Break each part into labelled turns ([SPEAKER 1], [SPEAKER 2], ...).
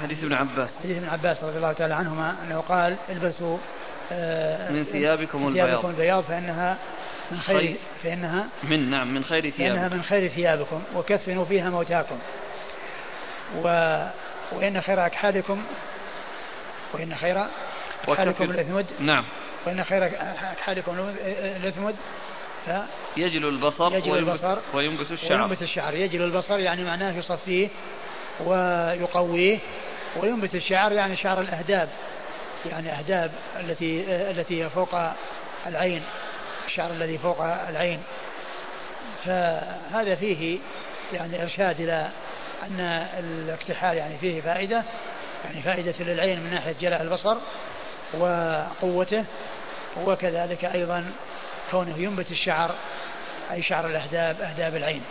[SPEAKER 1] حديث ابن عباس.
[SPEAKER 2] حديث ابن عباس رضي الله تعالى عنهما أنه قال البسوا
[SPEAKER 1] آه من ثيابكم
[SPEAKER 2] البياض.
[SPEAKER 1] ثيابكم
[SPEAKER 2] البياض فإنها من خير, خير. فإنها
[SPEAKER 1] من نعم من خير ثيابكم.
[SPEAKER 2] فإنها من خير ثيابكم. وكفنوا فيها موتاكم. و وإن خير اكحالكم وإن خير أكحالكم الاثمد
[SPEAKER 1] نعم.
[SPEAKER 2] وإن خير أكحالكم الاثمد
[SPEAKER 1] يجل البصر
[SPEAKER 2] يجل البصر
[SPEAKER 1] وينبت الشعر.
[SPEAKER 2] وينبت الشعر. يجل البصر يعني معناه يصفيه ويقويه وينبت الشعر يعني شعر الأهداب. يعني أهداب التي التي هي فوق العين الشعر الذي فوق العين. فهذا فيه يعني إرشاد إلى أن الاكتحال يعني فيه فائدة يعني فائدة للعين من ناحية جلاء البصر وقوته وكذلك أيضا كونه ينبت الشعر أي شعر الأهداب أهداب العين.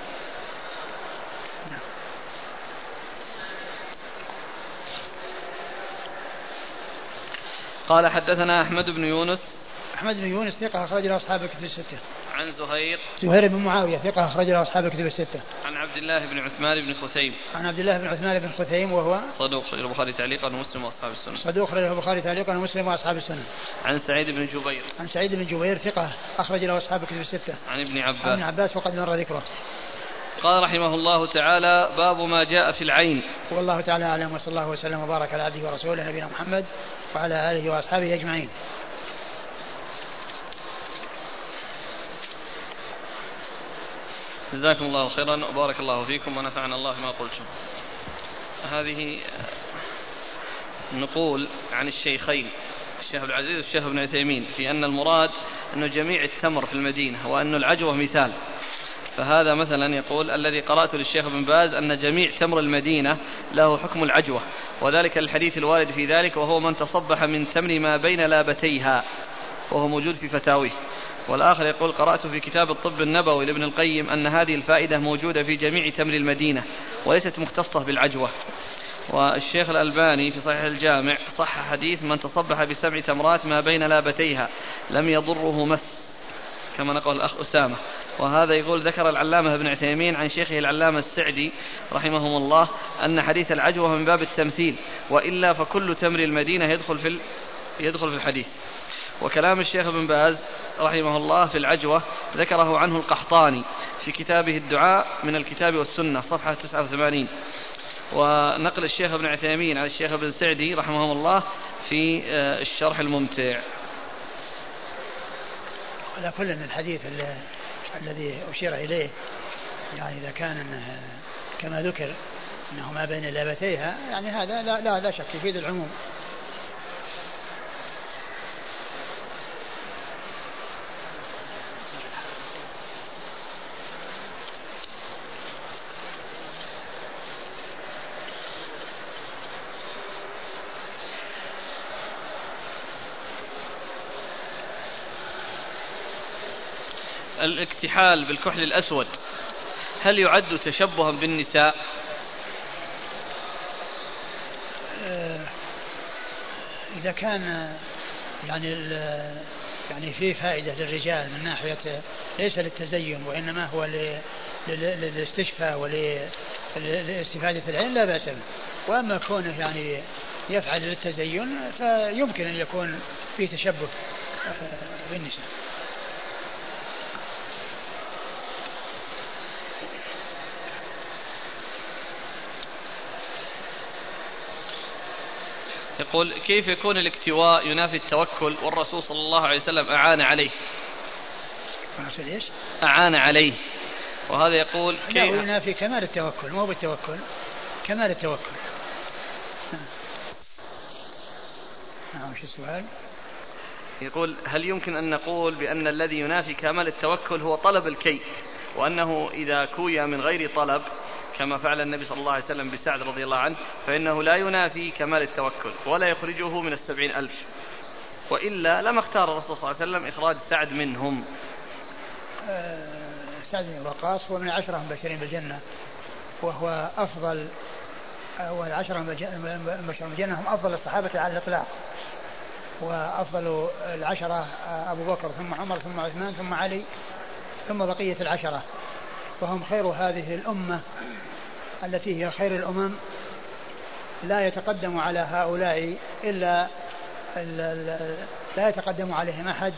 [SPEAKER 1] قال حدثنا أحمد بن يونس
[SPEAKER 2] أحمد بن يونس ثقة أخرج له أصحاب الكتب الستة.
[SPEAKER 1] عن زهير
[SPEAKER 2] زهير بن معاوية ثقة أخرج له أصحاب الكتب الستة.
[SPEAKER 1] عن عبد الله بن عثمان بن خثيم.
[SPEAKER 2] عن عبد الله بن عثمان بن خثيم وهو
[SPEAKER 1] صدوق أخرج البخاري تعليقا ومسلم وأصحاب السنة.
[SPEAKER 2] صدوق أخرج البخاري تعليقا ومسلم وأصحاب السنة.
[SPEAKER 1] عن سعيد بن جبير.
[SPEAKER 2] عن سعيد بن جبير ثقة أخرج له أصحاب الكتب الستة.
[SPEAKER 1] عن ابن عباس. عن
[SPEAKER 2] ابن عباس وقد مر ذكره.
[SPEAKER 1] قال رحمه الله تعالى باب ما جاء في العين
[SPEAKER 2] والله تعالى أعلم وصلى الله وسلم وبارك على عبده ورسوله نبينا محمد وعلى آله وأصحابه أجمعين
[SPEAKER 1] جزاكم الله خيرا وبارك الله فيكم ونفعنا الله بما قلتم. هذه نقول عن الشيخين الشيخ عبد العزيز والشيخ ابن عثيمين في أن المراد أنه جميع التمر في المدينة وأن العجوة مثال. فهذا مثلا يقول الذي قرأته للشيخ ابن باز أن جميع تمر المدينة له حكم العجوة وذلك الحديث الوارد في ذلك وهو من تصبح من تمر ما بين لابتيها وهو موجود في فتاويه. والآخر يقول قرأت في كتاب الطب النبوي لابن القيم أن هذه الفائدة موجودة في جميع تمر المدينة وليست مختصة بالعجوة. والشيخ الألباني في صحيح الجامع صح حديث من تصبح بسبع تمرات ما بين لابتيها لم يضره مس كما نقول الأخ أسامة. وهذا يقول ذكر العلامة ابن عثيمين عن شيخه العلامة السعدي رحمهم الله أن حديث العجوة من باب التمثيل وإلا فكل تمر المدينة يدخل في يدخل في الحديث. وكلام الشيخ ابن باز رحمه الله في العجوة ذكره عنه القحطاني في كتابه الدعاء من الكتاب والسنة صفحة 89 ونقل الشيخ ابن عثيمين عن الشيخ ابن سعدي رحمه الله في آه، الشرح الممتع.
[SPEAKER 2] على كل الحديث الذي أشير إليه يعني إذا كان أنه كما ذكر أنه ما بين لابتيها يعني هذا لا لا, لا شك يفيد العموم.
[SPEAKER 1] الاكتحال بالكحل الأسود. هل يعد تشبها بالنساء؟
[SPEAKER 2] آه، إذا كان يعني يعني في فائدة للرجال من ناحية ليس للتزين وإنما هو للاستشفاء ولاستفادة العين لا بأس به. وأما كونه يعني يفعل للتزين فيمكن أن يكون في تشبه آه، بالنساء.
[SPEAKER 1] يقول كيف يكون الاكتواء ينافي التوكل والرسول صلى الله عليه وسلم أعان عليه؟
[SPEAKER 2] الرسول إيش؟
[SPEAKER 1] أعان عليه. وهذا يقول
[SPEAKER 2] كيف؟ لا ينافي كمال التوكل مو بالتوكل كمال التوكل. نعم. نعم وش السؤال؟
[SPEAKER 1] يقول هل يمكن أن نقول بأن الذي ينافي كمال التوكل هو طلب الكي وأنه إذا كوي من غير طلب كما فعل النبي صلى الله عليه وسلم بسعد رضي الله عنه فإنه لا ينافي كمال التوكل ولا يخرجه من السبعين ألف. وإلا لما اختار الرسول صلى الله عليه وسلم إخراج سعد منهم.
[SPEAKER 2] آه، سعد بن وقاص هو من العشرة المبشرين بالجنة وهو أفضل والعشرة المبشرين بالجنة هم أفضل الصحابة على الإطلاق وأفضل العشرة أبو بكر ثم عمر ثم عثمان ثم علي ثم بقية العشرة. وهم خير هذه الأمة التي هي خير الأمم لا يتقدم على هؤلاء إلا لا يتقدم عليهم أحد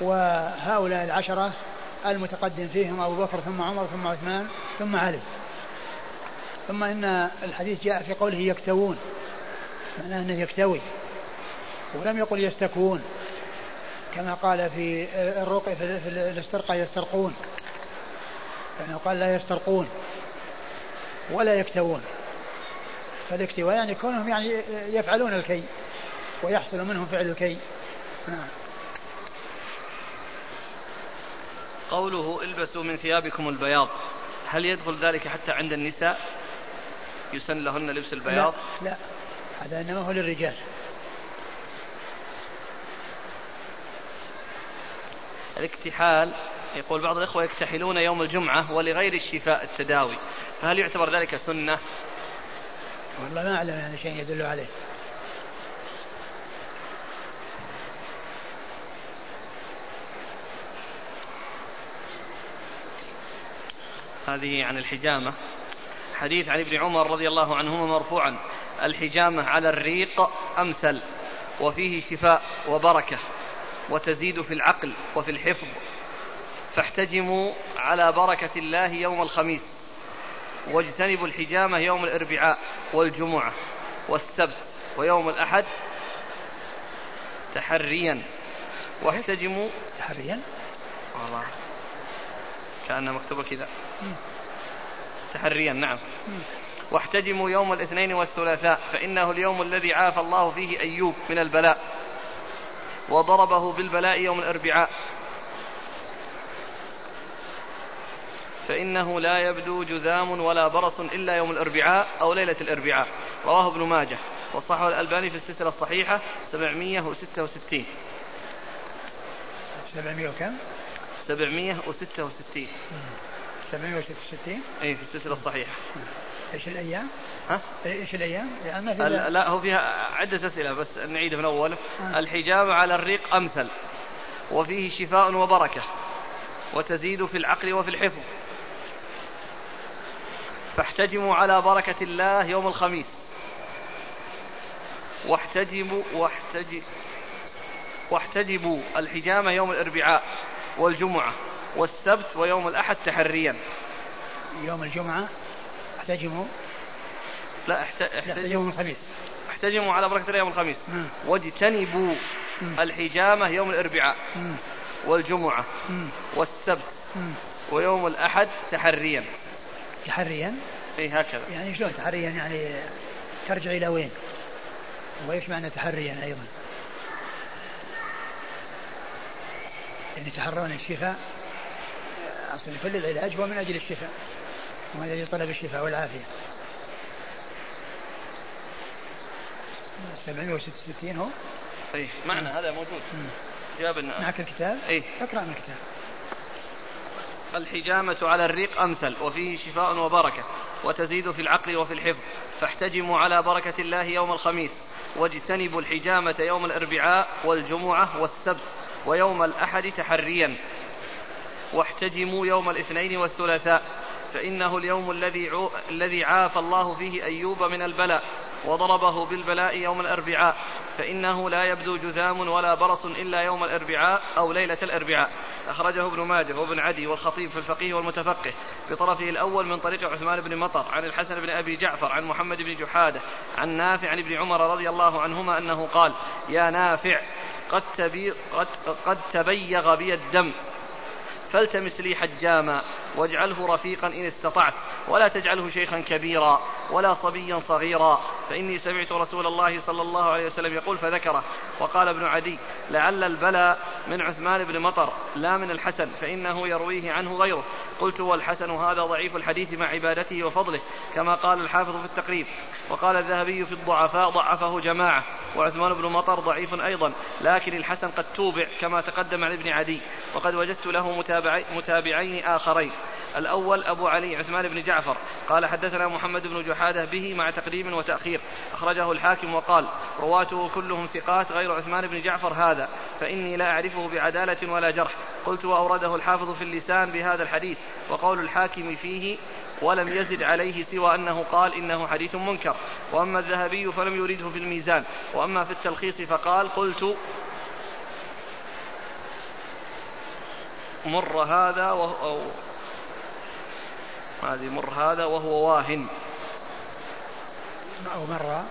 [SPEAKER 2] وهؤلاء العشرة المتقدم فيهم أبو بكر ثم عمر ثم عثمان ثم علي. ثم إن الحديث جاء في قوله يكتوون معناه أنه يكتوي ولم يقل يستكوون كما قال في الرقي في الاسترقاء يسترقون. يعني قال لا يسترقون ولا يكتوون. فالاكتواء يعني كونهم يعني يفعلون الكي ويحصل منهم فعل الكي. نعم.
[SPEAKER 1] قوله البسوا من ثيابكم البياض. هل يدخل ذلك حتى عند النساء؟ يسن لهن لبس البياض؟
[SPEAKER 2] لا, لا. هذا إنما هو للرجال.
[SPEAKER 1] الاكتحال يقول بعض الإخوة يكتحلون يوم الجمعة ولغير الشفاء التداوي فهل يعتبر ذلك سنة؟
[SPEAKER 2] والله ما أعلم يعني شيء يدل عليه.
[SPEAKER 1] هذه عن الحجامة. حديث عن ابن عمر رضي الله عنهما مرفوعا. الحجامة على الريق أمثل وفيه شفاء وبركة وتزيد في العقل وفي الحفظ. فاحتجموا على بركة الله يوم الخميس. واجتنبوا الحجامة يوم الأربعاء والجمعة والسبت ويوم الأحد تحريا. واحتجموا.
[SPEAKER 2] تحريا؟
[SPEAKER 1] والله. كأنها مكتوبة كذا. تحريا نعم. واحتجموا يوم الاثنين والثلاثاء فإنه اليوم الذي عافى الله فيه أيوب من البلاء وضربه بالبلاء يوم الأربعاء. فإنه لا يبدو جذام ولا برص إلا يوم الأربعاء أو ليلة الأربعاء رواه ابن ماجه وصححه الألباني في السلسلة الصحيحة 766
[SPEAKER 2] 700 وكم؟
[SPEAKER 1] 766
[SPEAKER 2] 766
[SPEAKER 1] اي في السلسلة الصحيحة
[SPEAKER 2] إيش الأيام؟
[SPEAKER 1] ها؟
[SPEAKER 2] إيش الأيام؟ يعني
[SPEAKER 1] في لا هو فيها عدة أسئلة بس نعيد من أول آه. الحجاب على الريق أمثل وفيه شفاء وبركة وتزيد في العقل وفي الحفظ فاحتجموا على بركة الله يوم الخميس. واحتجبوا واحتج واحتجبوا الحجامة يوم الأربعاء والجمعة والسبت ويوم الأحد تحريا.
[SPEAKER 2] يوم الجمعة احتجموا؟
[SPEAKER 1] لا احتجموا
[SPEAKER 2] يوم الخميس.
[SPEAKER 1] احتجموا على بركة الله يوم الخميس. واجتنبوا الحجامة يوم الأربعاء والجمعة والسبت ويوم الأحد تحريا.
[SPEAKER 2] تحريا
[SPEAKER 1] اي هكذا.
[SPEAKER 2] يعني شلون تحريا؟ يعني ترجع إلى وين؟ وإيش معنى تحريا أيضا؟ يعني تحرون الشفاء؟ اصل كل العلاج هو من أجل الشفاء ومن أجل طلب الشفاء والعافية. 766 هو؟
[SPEAKER 1] اي معنى هذا موجود.
[SPEAKER 2] جاب معك الكتاب؟
[SPEAKER 1] اي
[SPEAKER 2] اقرأ من الكتاب.
[SPEAKER 1] الحجامة على الريق أمثل وفيه شفاء وبركة وتزيد في العقل وفي الحفظ. فاحتجموا على بركة الله يوم الخميس. واجتنبوا الحجامة يوم الأربعاء والجمعة والسبت ويوم الأحد تحريا. واحتجموا يوم الاثنين والثلاثاء فإنه اليوم الذي الذي عافى الله فيه أيوب من البلاء وضربه بالبلاء يوم الأربعاء. فإنه لا يبدو جذام ولا برص إلا يوم الأربعاء أو ليلة الأربعاء. أخرجه ابن ماجه وابن عدي والخطيب في الفقيه والمتفقه بطرفه الأول من طريق عثمان بن مطر عن الحسن بن أبي جعفر عن محمد بن جحادة عن نافع عن ابن عمر رضي الله عنهما أنه قال يا نافع قد, تبي قد, قد تبيغ بي الدم فالتمس لي حجاما واجعله رفيقا إن استطعت ولا تجعله شيخا كبيرا ولا صبيا صغيرا. فإني سمعت رسول الله صلى الله عليه وسلم يقول فذكره وقال ابن عدي لعل البلاء من عثمان بن مطر لا من الحسن فإنه يرويه عنه غيره. قلت والحسن هذا ضعيف الحديث مع عبادته وفضله كما قال الحافظ في التقريب. وقال الذهبي في الضعفاء ضعفه جماعة وعثمان بن مطر ضعيف أيضا لكن الحسن قد توبع كما تقدم عن ابن عدي وقد وجدت له متابعين آخرين. الأول أبو علي عثمان بن جعفر. قال حدثنا محمد بن جحادة به مع تقديم وتأخير. أخرجه الحاكم وقال رواته كلهم ثقات غير عثمان بن جعفر هذا فإني لا أعرفه بعدالة ولا جرح. قلت وأورده الحافظ في اللسان بهذا الحديث. وقول الحاكم فيه ولم يزد عليه سوى أنه قال إنه حديث منكر. وأما الذهبي فلم يرده في الميزان. وأما في التلخيص فقال قلت مر هذا وهو هذه مر هذا وهو واهن.
[SPEAKER 2] أو مر.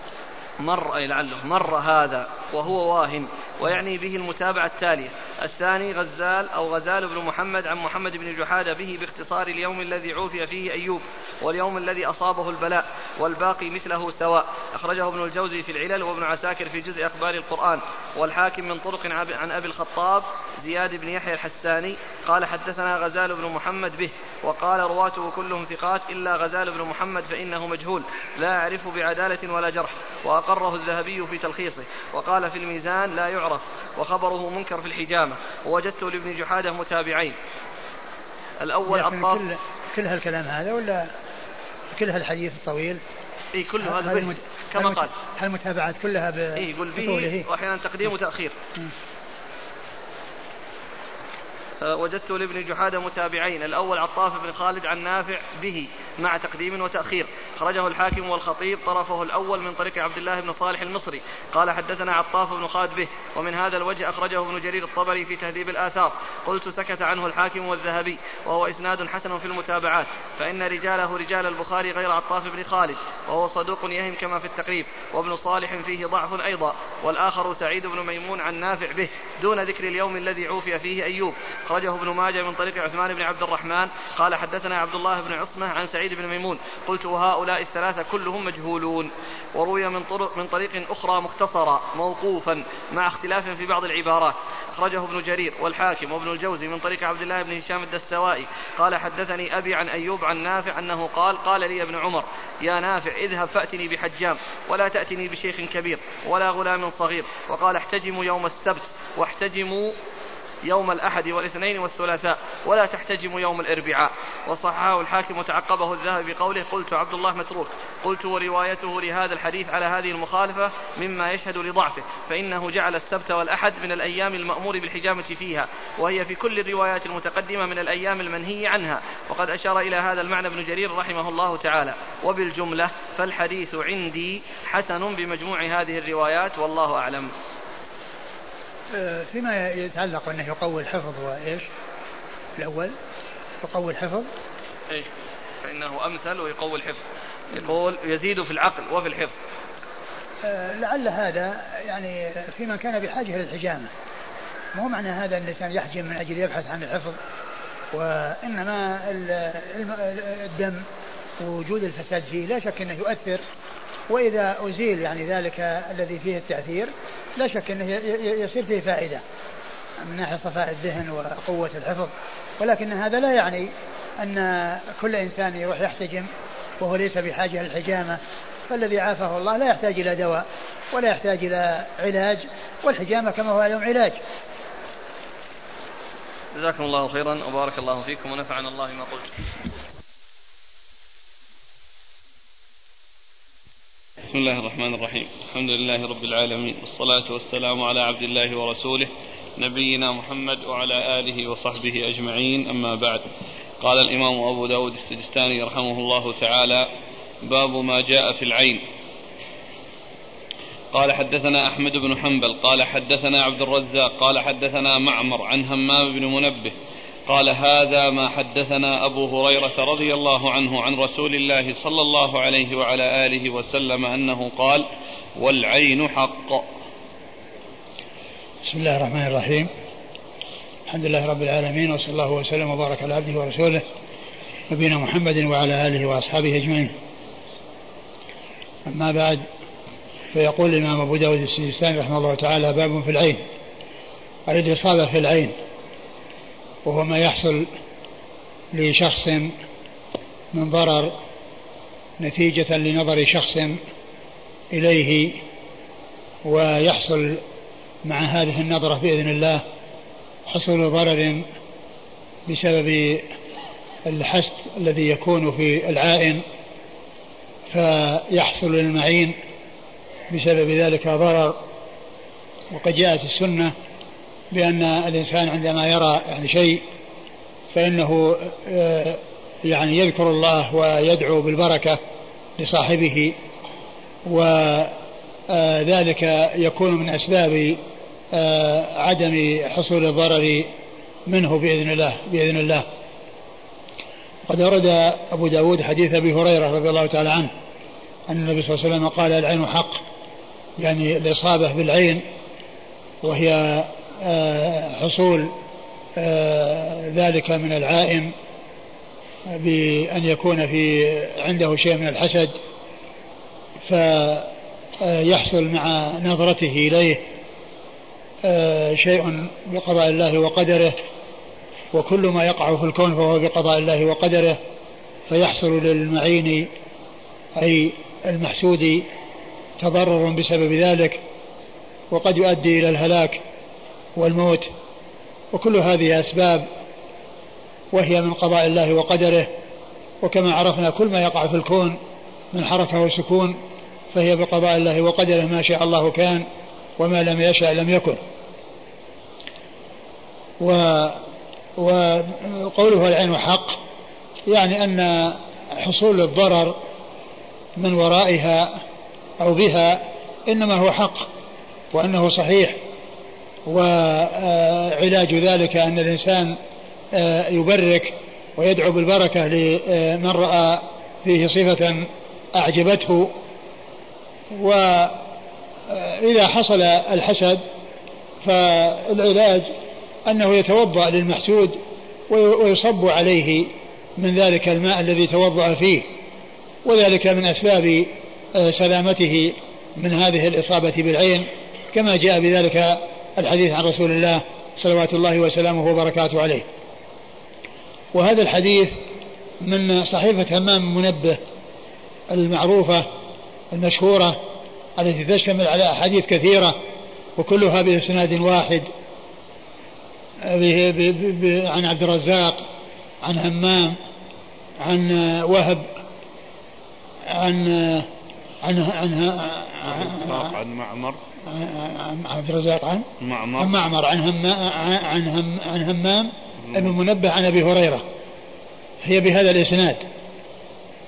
[SPEAKER 1] مر أي لعله. مر هذا وهو واهن ويعني به المتابعة التالية. الثاني غزال أو غزال بن محمد عن محمد بن جحادة به باختصار اليوم الذي عوفي فيه أيوب. واليوم الذي أصابه البلاء والباقي مثله سواء. أخرجه ابن الجوزي في العلل وابن عساكر في جزء أخبار القرآن. والحاكم من طرق عن أبي الخطاب زياد بن يحيى الحساني. قال حدثنا غزال بن محمد به وقال رواته كلهم ثقات إلا غزال بن محمد فإنه مجهول لا أعرف بعدالة ولا جرح وأقره الذهبي في تلخيصه وقال في الميزان لا يعرف وخبره منكر في الحجامة. ووجدت لابن جحادة متابعين. الأول
[SPEAKER 2] عطاف كل, كل هالكلام هذا ولا كل هالحديث الطويل.
[SPEAKER 1] إي كله هذا كما قال.
[SPEAKER 2] هالمتابعات كلها ب
[SPEAKER 1] إي يقول به وأحيانا تقديم وتأخير. وجدت لابن جحادة متابعين. الأول عطاف بن خالد عن نافع به مع تقديم وتأخير. خرجه الحاكم والخطيب طرفه الأول من طريق عبد الله بن صالح المصري. قال حدثنا عطاف بن خالد به. ومن هذا الوجه أخرجه ابن جرير الطبري في تهذيب الآثار. قلت سكت عنه الحاكم والذهبي وهو إسناد حسن في المتابعات. فإن رجاله رجال البخاري غير عطاف بن خالد وهو صدوق يهم كما في التقريب. وابن صالح فيه ضعف أيضا. والآخر سعيد بن ميمون عن نافع به دون ذكر اليوم الذي عوفي فيه أيوب. أخرجه ابن ماجه من طريق عثمان بن عبد الرحمن. قال حدثنا عبد الله بن عصمة عن سعيد بن ميمون. قلت وهؤلاء الثلاثة كلهم مجهولون. وروي من طرق من طريق أخرى مختصرة موقوفا مع اختلاف في بعض العبارات. أخرجه ابن جرير والحاكم وابن الجوزي من طريق عبد الله بن هشام الدستوائي. قال حدثني أبي عن أيوب عن نافع أنه قال قال لي ابن عمر يا نافع اذهب فأتني بحجام ولا تأتني بشيخ كبير ولا غلام صغير. وقال احتجموا يوم السبت واحتجموا يوم الأحد والاثنين والثلاثاء ولا تحتجم يوم الأربعاء. وصححه الحاكم وتعقبه الذهبي بقوله قلت عبد الله متروك قلت وروايته لهذا الحديث على هذه المخالفة مما يشهد لضعفه فإنه جعل السبت والأحد من الأيام المأمور بالحجامة فيها وهي في كل الروايات المتقدمة من الأيام المنهي عنها. وقد أشار إلى هذا المعنى ابن جرير رحمه الله تعالى. وبالجملة فالحديث عندي حسن بمجموع هذه الروايات والله أعلم.
[SPEAKER 2] فيما يتعلق انه يقوي الحفظ وإيش؟ الأول يقوي الحفظ.
[SPEAKER 1] إيش؟ فإنه أمثل ويقوي الحفظ. يقول يزيد في العقل وفي الحفظ.
[SPEAKER 2] آه، لعل هذا يعني في من كان بحاجة للحجامه مو معنى هذا أن الإنسان يحجم من أجل يبحث عن الحفظ وإنما الدم ووجود الفساد فيه لا شك أنه يؤثر. وإذا أزيل يعني ذلك الذي فيه التأثير لا شك إنه يصير فيه فائدة من ناحية صفاء الذهن وقوة الحفظ ولكن هذا لا يعني أن كل إنسان يروح يحتجم وهو ليس بحاجة للحجامة فالذي عافاه الله لا يحتاج إلى دواء ولا يحتاج إلى علاج والحجامة كما هو اليوم علاج.
[SPEAKER 1] جزاكم الله خيرا وبارك الله فيكم ونفعنا الله ما قلت. بسم الله الرحمن الرحيم. الحمد لله رب العالمين. والصلاة والسلام على عبد الله ورسوله نبينا محمد وعلى آله وصحبه أجمعين. أما بعد قال الإمام أبو داود السجستاني رحمه الله تعالى باب ما جاء في العين. قال حدثنا أحمد بن حنبل قال حدثنا عبد الرزاق قال حدثنا معمر عن همام بن منبه قال هذا ما حدثنا أبو هريرة رضي الله عنه عن رسول الله صلى الله عليه وعلى آله وسلم أنه قال والعين حق.
[SPEAKER 2] بسم الله الرحمن الرحيم. الحمد لله رب العالمين وصلى الله وسلم وبارك على عبده ورسوله نبينا محمد وعلى آله وأصحابه أجمعين. أما بعد فيقول الإمام أبو داود السجستاني رحمه الله تعالى باب في العين. الإصابة في العين. وهو ما يحصل لشخص من ضرر نتيجة لنظر شخص إليه ويحصل مع هذه النظرة بإذن الله حصول ضرر بسبب الحسد الذي يكون في العائن فيحصل للمعين بسبب ذلك ضرر. وقد جاءت السنة بأن الإنسان عندما يرى يعني شيء فإنه آه، يعني يذكر الله ويدعو بالبركة لصاحبه وذلك يكون من أسباب آه، عدم حصول الضرر منه بإذن الله بإذن الله. قد ورد أبو داود حديث أبي هريرة رضي الله تعالى عنه أن النبي صلى الله عليه وسلم قال العين حق يعني الإصابة بالعين وهي آه، حصول آه، ذلك من العائن بأن يكون في عنده شيء من الحسد فيحصل مع نظرته إليه آه، شيء بقضاء الله وقدره وكل ما يقع في الكون فهو بقضاء الله وقدره فيحصل للمعين أي المحسود تضرر بسبب ذلك وقد يؤدي إلى الهلاك. والموت وكل هذه أسباب وهي من قضاء الله وقدره وكما عرفنا كل ما يقع في الكون من حركة وسكون فهي بقضاء الله وقدره ما شاء الله كان وما لم يشاء لم يكن. و وقوله العين حق يعني أن حصول الضرر من ورائها أو بها إنما هو حق وأنه صحيح. وعلاج ذلك أن الإنسان آه، يبرك ويدعو بالبركة لمن رأى فيه صفة أعجبته. وإذا حصل الحسد فالعلاج أنه يتوضأ للمحسود ويصب عليه من ذلك الماء الذي توضأ فيه وذلك من أسباب آه، سلامته من هذه الإصابة بالعين. كما جاء بذلك الحديث عن رسول الله صلوات الله وسلامه وبركاته عليه. وهذا الحديث من صحيفة همام منبه المعروفة المشهورة التي تشتمل على أحاديث كثيرة وكلها بإسناد واحد عن عبد الرزاق عن همام عن وهب عن عن عن
[SPEAKER 3] عن معمر
[SPEAKER 2] عن عبد الرزاق عن
[SPEAKER 3] معمر.
[SPEAKER 2] عن معمر عن هم عن هم عن همام ابن منبه عن أبي هريرة. هي بهذا الإسناد.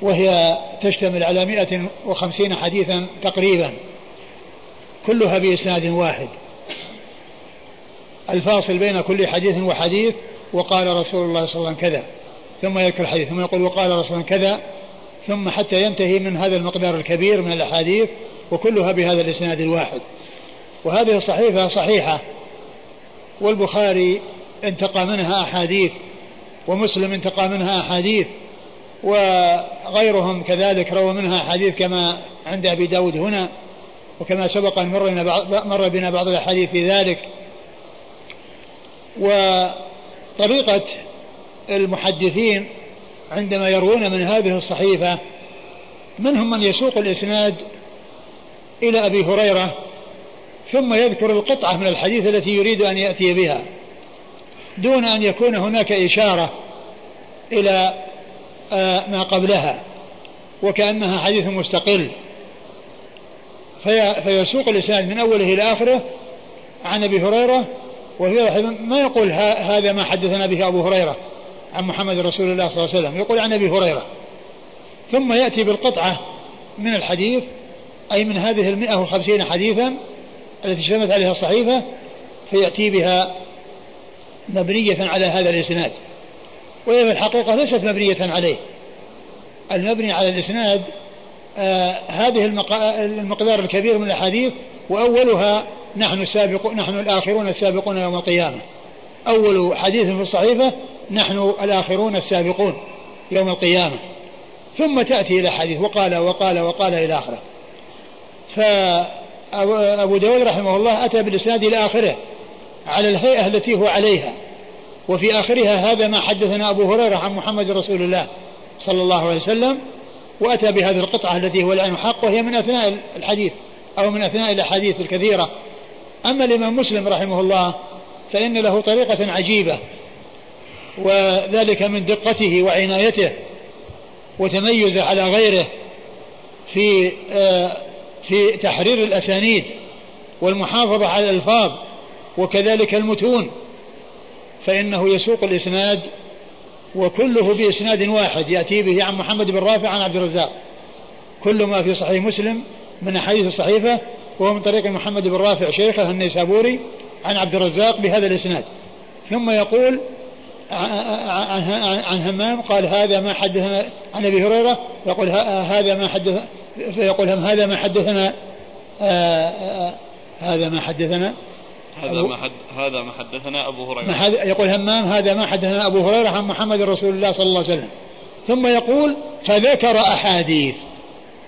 [SPEAKER 2] وهي تشتمل على 150 حديثا تقريبا. كلها بإسناد واحد. الفاصل بين كل حديث وحديث وقال رسول الله صلى الله عليه وسلم كذا. ثم يذكر الحديث ثم يقول وقال رسول الله كذا. ثم حتى ينتهي من هذا المقدار الكبير من الأحاديث وكلها بهذا الإسناد الواحد. وهذه الصحيفة صحيحة. والبخاري انتقى منها أحاديث ومسلم انتقى منها أحاديث وغيرهم كذلك روى منها أحاديث كما عند أبي داود هنا وكما سبق أن مر بنا بعض الأحاديث في ذلك. وطريقة المحدثين عندما يروون من هذه الصحيفة منهم من يسوق الإسناد إلى أبي هريرة ثم يذكر القطعة من الحديث التي يريد أن يأتي بها دون أن يكون هناك إشارة إلى آه، ما قبلها وكأنها حديث مستقل. في فيسوق الإسناد من أوله إلى آخره عن أبي هريرة وفي ما يقول هذا ما حدثنا به أبو هريرة عن محمد رسول الله صلى الله عليه وسلم؟ يقول عن أبي هريرة. ثم يأتي بالقطعة من الحديث أي من هذه المئة وخمسين حديثا التي اشتملت عليها الصحيفة فيأتي بها مبنية على هذا الإسناد. وهي في الحقيقة ليست مبنية عليه. المبني على الإسناد آه هذه المقدار الكبير من الأحاديث وأولها نحن السابق نحن الآخرون السابقون يوم القيامة. أول حديث في الصحيفة نحن الآخرون السابقون يوم القيامة. ثم تأتي إلى حديث وقال وقال وقال إلى آخره. فأبو داود رحمه الله أتى بالإسناد إلى آخره على الهيئة التي هو عليها. وفي آخرها هذا ما حدثنا أبو هريرة عن محمد رسول الله صلى الله عليه وسلم وأتى بهذه القطعة التي هو العين حق وهي من أثناء الحديث أو من أثناء الأحاديث الكثيرة. أما الإمام مسلم رحمه الله فإن له طريقة عجيبة وذلك من دقته وعنايته وتميزه على غيره في آه، في تحرير الأسانيد والمحافظة على الألفاظ وكذلك المتون فإنه يسوق الإسناد وكله بإسناد واحد يأتي به عن محمد بن رافع عن عبد الرزاق. كل ما في صحيح مسلم من أحاديث الصحيفة وهو من طريق محمد بن رافع شيخه النيسابوري عن عبد الرزاق بهذا الإسناد. ثم يقول عن, همام قال هذا ما حدثنا عن أبي هريرة يقول هذا ما حدث فيقول هم هذا ما حدثنا هذا ما حدثنا.
[SPEAKER 3] هذا ما حد هذا ما حدثنا أبو هريرة. ما
[SPEAKER 2] يقول همام هذا ما حدثنا أبو هريرة عن محمد رسول الله صلى الله عليه وسلم. ثم يقول فذكر أحاديث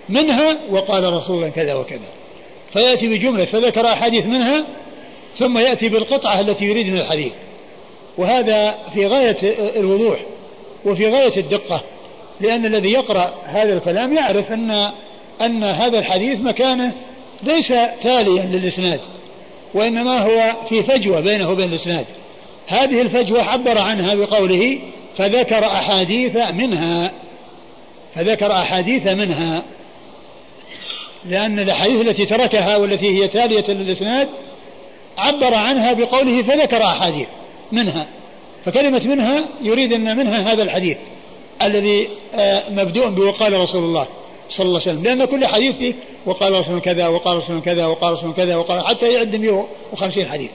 [SPEAKER 2] منها وقال رسول الله كذا وكذا. فيأتي بجملة فذكر أحاديث منها ثم يأتي بالقطعة التي يريد من الحديث. وهذا في غاية الوضوح وفي غاية الدقة لأن الذي يقرأ هذا الكلام يعرف أن أن هذا الحديث مكانه ليس تاليا للإسناد وإنما هو في فجوة بينه وبين الإسناد. هذه الفجوة عبر عنها بقوله فذكر أحاديث منها فذكر أحاديث منها. لأن الأحاديث التي تركها والتي هي تالية للإسناد عبر عنها بقوله فذكر أحاديث منها فكلمة منها يريد أن منها هذا الحديث الذي آه، مبدوء بوقال رسول الله. صلى الله عليه وسلم. لأن كل حديث فيه وقال رسول كذا وقال رسول كذا وقال رسول كذا وقال حتى يعد 150 حديث.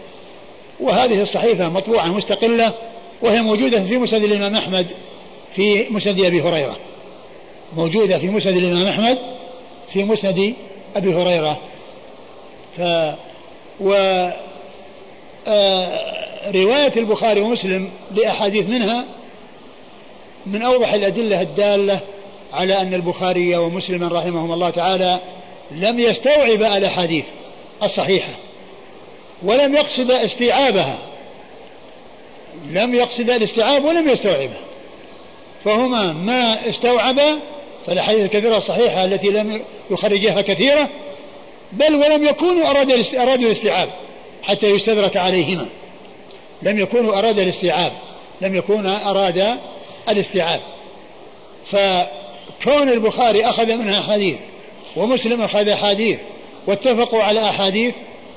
[SPEAKER 2] وهذه الصحيفة مطبوعة مستقلة وهي موجودة في مسند الإمام أحمد في مسند أبي هريرة. موجودة في مسند الإمام أحمد في مسند أبي هريرة. ف و آه، رواية البخاري ومسلم لأحاديث منها من أوضح الأدلة الدالة على أن البخاري ومسلما رحمهم الله تعالى لم يستوعب الأحاديث الصحيحة ولم يقصد استيعابها لم يقصد الاستيعاب ولم يستوعبها. فهما ما استوعبا فالأحاديث الكثيرة الصحيحة التي لم يخرجها كثيرة بل ولم يكونوا أرادوا الاستيعاب حتى يستدرك عليهما. لم يكونوا أراد الاستيعاب لم يكونا أراد الاستيعاب. ف كون البخاري أخذ منها أحاديث ومسلم أخذ أحاديث واتفقوا على أحاديث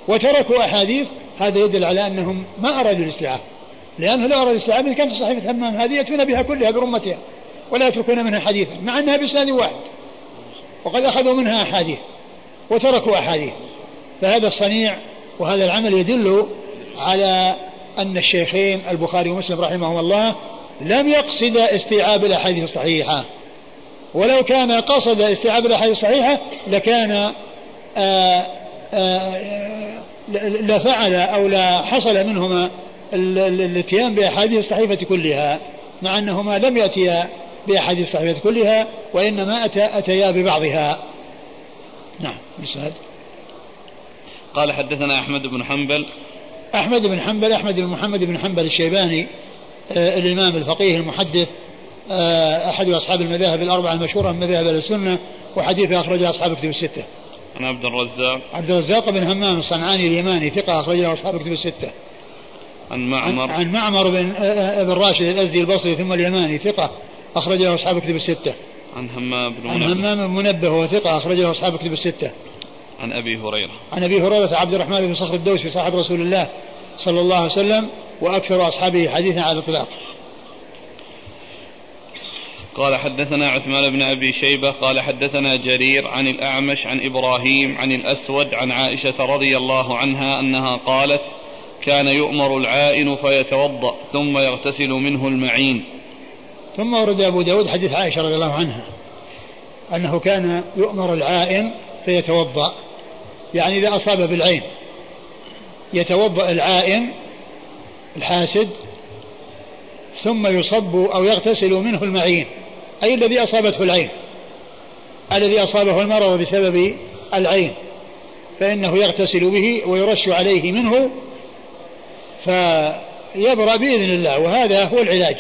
[SPEAKER 2] وتركوا أحاديث هذا يدل على أنهم ما أرادوا الاستيعاب. لأنه لو أرادوا الاستيعاب كانت صحيفة همام هذه يأتون بها كلها برمتها ولا يتركون منها حديثا مع أنها بإسناد واحد. وقد أخذوا منها أحاديث وتركوا أحاديث. فهذا الصنيع وهذا العمل يدل على أن الشيخين البخاري ومسلم رحمهم الله لم يقصد استيعاب الأحاديث الصحيحة. ولو كان قصد استيعاب الأحاديث الصحيحة لكان آآ آه، آآ آه، لفعل أو لحصل منهما الاتيان بأحاديث الصحيفة كلها مع أنهما لم يأتيا بأحاديث الصحيفة كلها وإنما أتى أتيا ببعضها. نعم مسعد
[SPEAKER 3] قال حدثنا أحمد بن حنبل.
[SPEAKER 2] أحمد بن حنبل أحمد بن محمد بن حنبل الشيباني آه الإمام الفقيه المحدث أحد أصحاب المذاهب الأربعة المشهورة من مذاهب السنة وحديثه أخرجه أصحاب كتب الستة.
[SPEAKER 3] عن عبد الرزاق
[SPEAKER 2] عبد الرزاق بن همام الصنعاني اليماني ثقة أخرجه أصحاب كتب الستة.
[SPEAKER 3] عن معمر
[SPEAKER 2] عن معمر بن آه، آه، بن راشد الأزدي البصري ثم اليماني ثقة أخرجه أصحاب كتب الستة.
[SPEAKER 3] عن همام بن
[SPEAKER 2] عن همام بن منبه وهو ثقة أخرجه أصحاب كتب الستة.
[SPEAKER 3] عن أبي هريرة
[SPEAKER 2] عن أبي هريرة عبد الرحمن بن صخر الدوسي صاحب رسول الله صلى الله عليه وسلم وأكثر أصحابه حديثا على الإطلاق.
[SPEAKER 3] قال حدثنا عثمان بن أبي شيبة قال حدثنا جرير عن الأعمش عن إبراهيم عن الأسود عن عائشة رضي الله عنها أنها قالت كان يؤمر العائن فيتوضأ ثم يغتسل منه المعين.
[SPEAKER 2] ثم ورد أبو داود حديث عائشة رضي الله عنها أنه كان يؤمر العائن فيتوضأ. يعني إذا أصاب بالعين يتوضأ العائن الحاسد ثم يصب أو يغتسل منه المعين. أي الذي أصابته العين؟ الذي أصابه المرض بسبب العين. فإنه يغتسل به ويرش عليه منه فيبرأ بإذن الله. وهذا هو العلاج.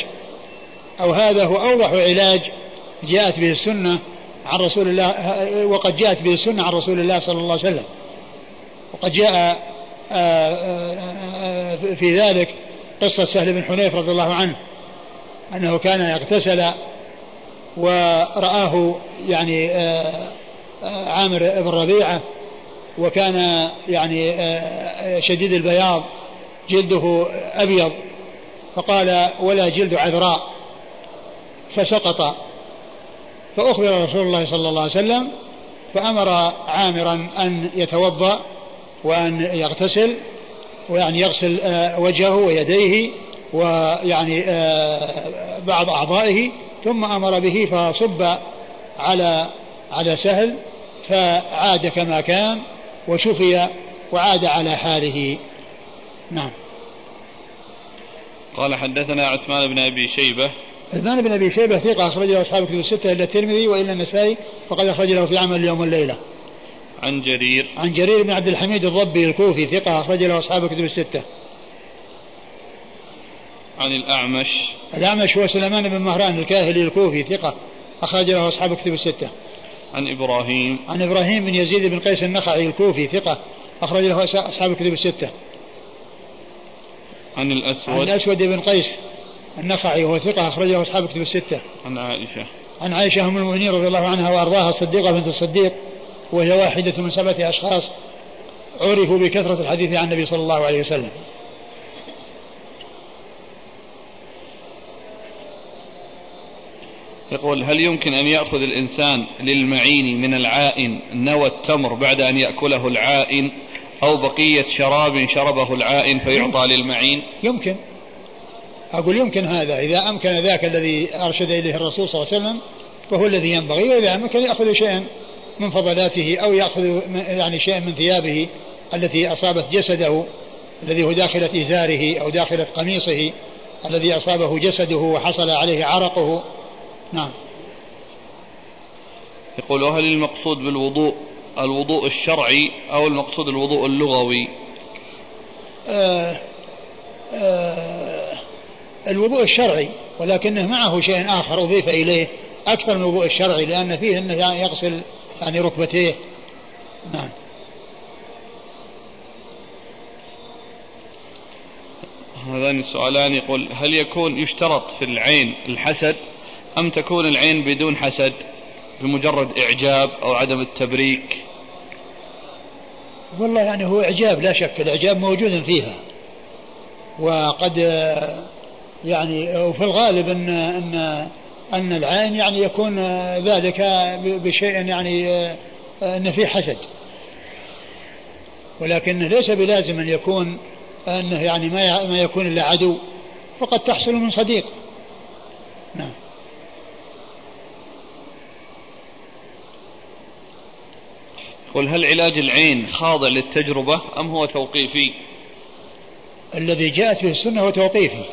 [SPEAKER 2] أو هذا هو أوضح علاج جاءت به السنة عن رسول الله وقد جاءت به السنة عن رسول الله صلى الله عليه وسلم. وقد جاء آه، آه، آه، في ذلك قصة سهل بن حنيف رضي الله عنه أنه كان يغتسل ورآه يعني آه، آه، عامر بن ربيعة وكان يعني آه، شديد البياض جلده أبيض فقال ولا جلد عذراء فسقط. فأخبر رسول الله صلى الله عليه وسلم فأمر عامرا أن يتوضأ وأن يغتسل ويعني يغسل وجهه ويديه ويعني بعض أعضائه ثم أمر به فصب على على سهل فعاد كما كان وشفي وعاد على حاله. نعم.
[SPEAKER 1] قال حدثنا عثمان بن أبي شيبة.
[SPEAKER 2] عثمان بن أبي شيبة ثقة اخرج له أصحاب كتب الستة إلا الترمذي وإلا النسائي فقد أخرج له في عمل اليوم والليله.
[SPEAKER 1] عن جرير.
[SPEAKER 2] عن جرير بن عبد الحميد الضبي الكوفي ثقة أخرج له أصحاب كتب الستة.
[SPEAKER 1] عن الأعمش.
[SPEAKER 2] الأعمش هو سليمان بن مهران الكاهلي الكوفي ثقة اخرج له أصحاب كتب الستة.
[SPEAKER 1] عن إبراهيم
[SPEAKER 2] عن إبراهيم بن يزيد بن قيس النخعي الكوفي ثقة اخرج له أصحاب الكتب الستة.
[SPEAKER 1] عن الأسود
[SPEAKER 2] عن الأسود بن قيس النخعي وهو ثقة أخرجه أصحاب كتب الستة.
[SPEAKER 1] عن عائشة.
[SPEAKER 2] عن عائشة أم المؤمنين رضي الله عنها وأرضاها الصديقة بنت الصديق وهي واحدة من سبعة أشخاص عرفوا بكثرة الحديث عن النبي صلى الله عليه وسلم.
[SPEAKER 1] يقول هل يمكن أن يأخذ الإنسان للمعين من العائن نوى التمر بعد أن يأكله العائن أو بقية شراب شربه العائن فيعطى للمعين؟
[SPEAKER 2] يمكن. أقول يمكن هذا. إذا أمكن ذاك الذي أرشد إليه الرسول صلى الله عليه وسلم فهو الذي ينبغي وإذا أمكن يأخذ شيئا من فضلاته أو يأخذ يعني شيئا من ثيابه التي أصابت جسده الذي هو داخلة إزاره أو داخلة قميصه الذي أصابه جسده وحصل عليه عرقه نعم.
[SPEAKER 1] يقول وهل المقصود بالوضوء الوضوء الشرعي أو المقصود الوضوء اللغوي؟
[SPEAKER 2] آه آه الوضوء الشرعي ولكنه معه شيء آخر أضيف إليه أكثر من الوضوء الشرعي لأن فيه أنه يعني يغسل يعني ركبتيه. نعم.
[SPEAKER 1] هذان السؤالان يقول هل يكون يشترط في العين الحسد؟ أم تكون العين بدون حسد بمجرد إعجاب أو عدم التبريك؟
[SPEAKER 2] والله يعني هو إعجاب لا شك الإعجاب موجود فيها. وقد يعني وفي الغالب أن أن أن العين يعني يكون ذلك بشيء يعني أن فيه حسد. ولكن ليس بلازم أن يكون أنه يعني ما يكون إلا عدو فقد تحصل من صديق. نعم.
[SPEAKER 1] قل هل علاج العين خاضع للتجربة أم هو توقيفي؟
[SPEAKER 2] الذي جاءت به السنة هو توقيفي.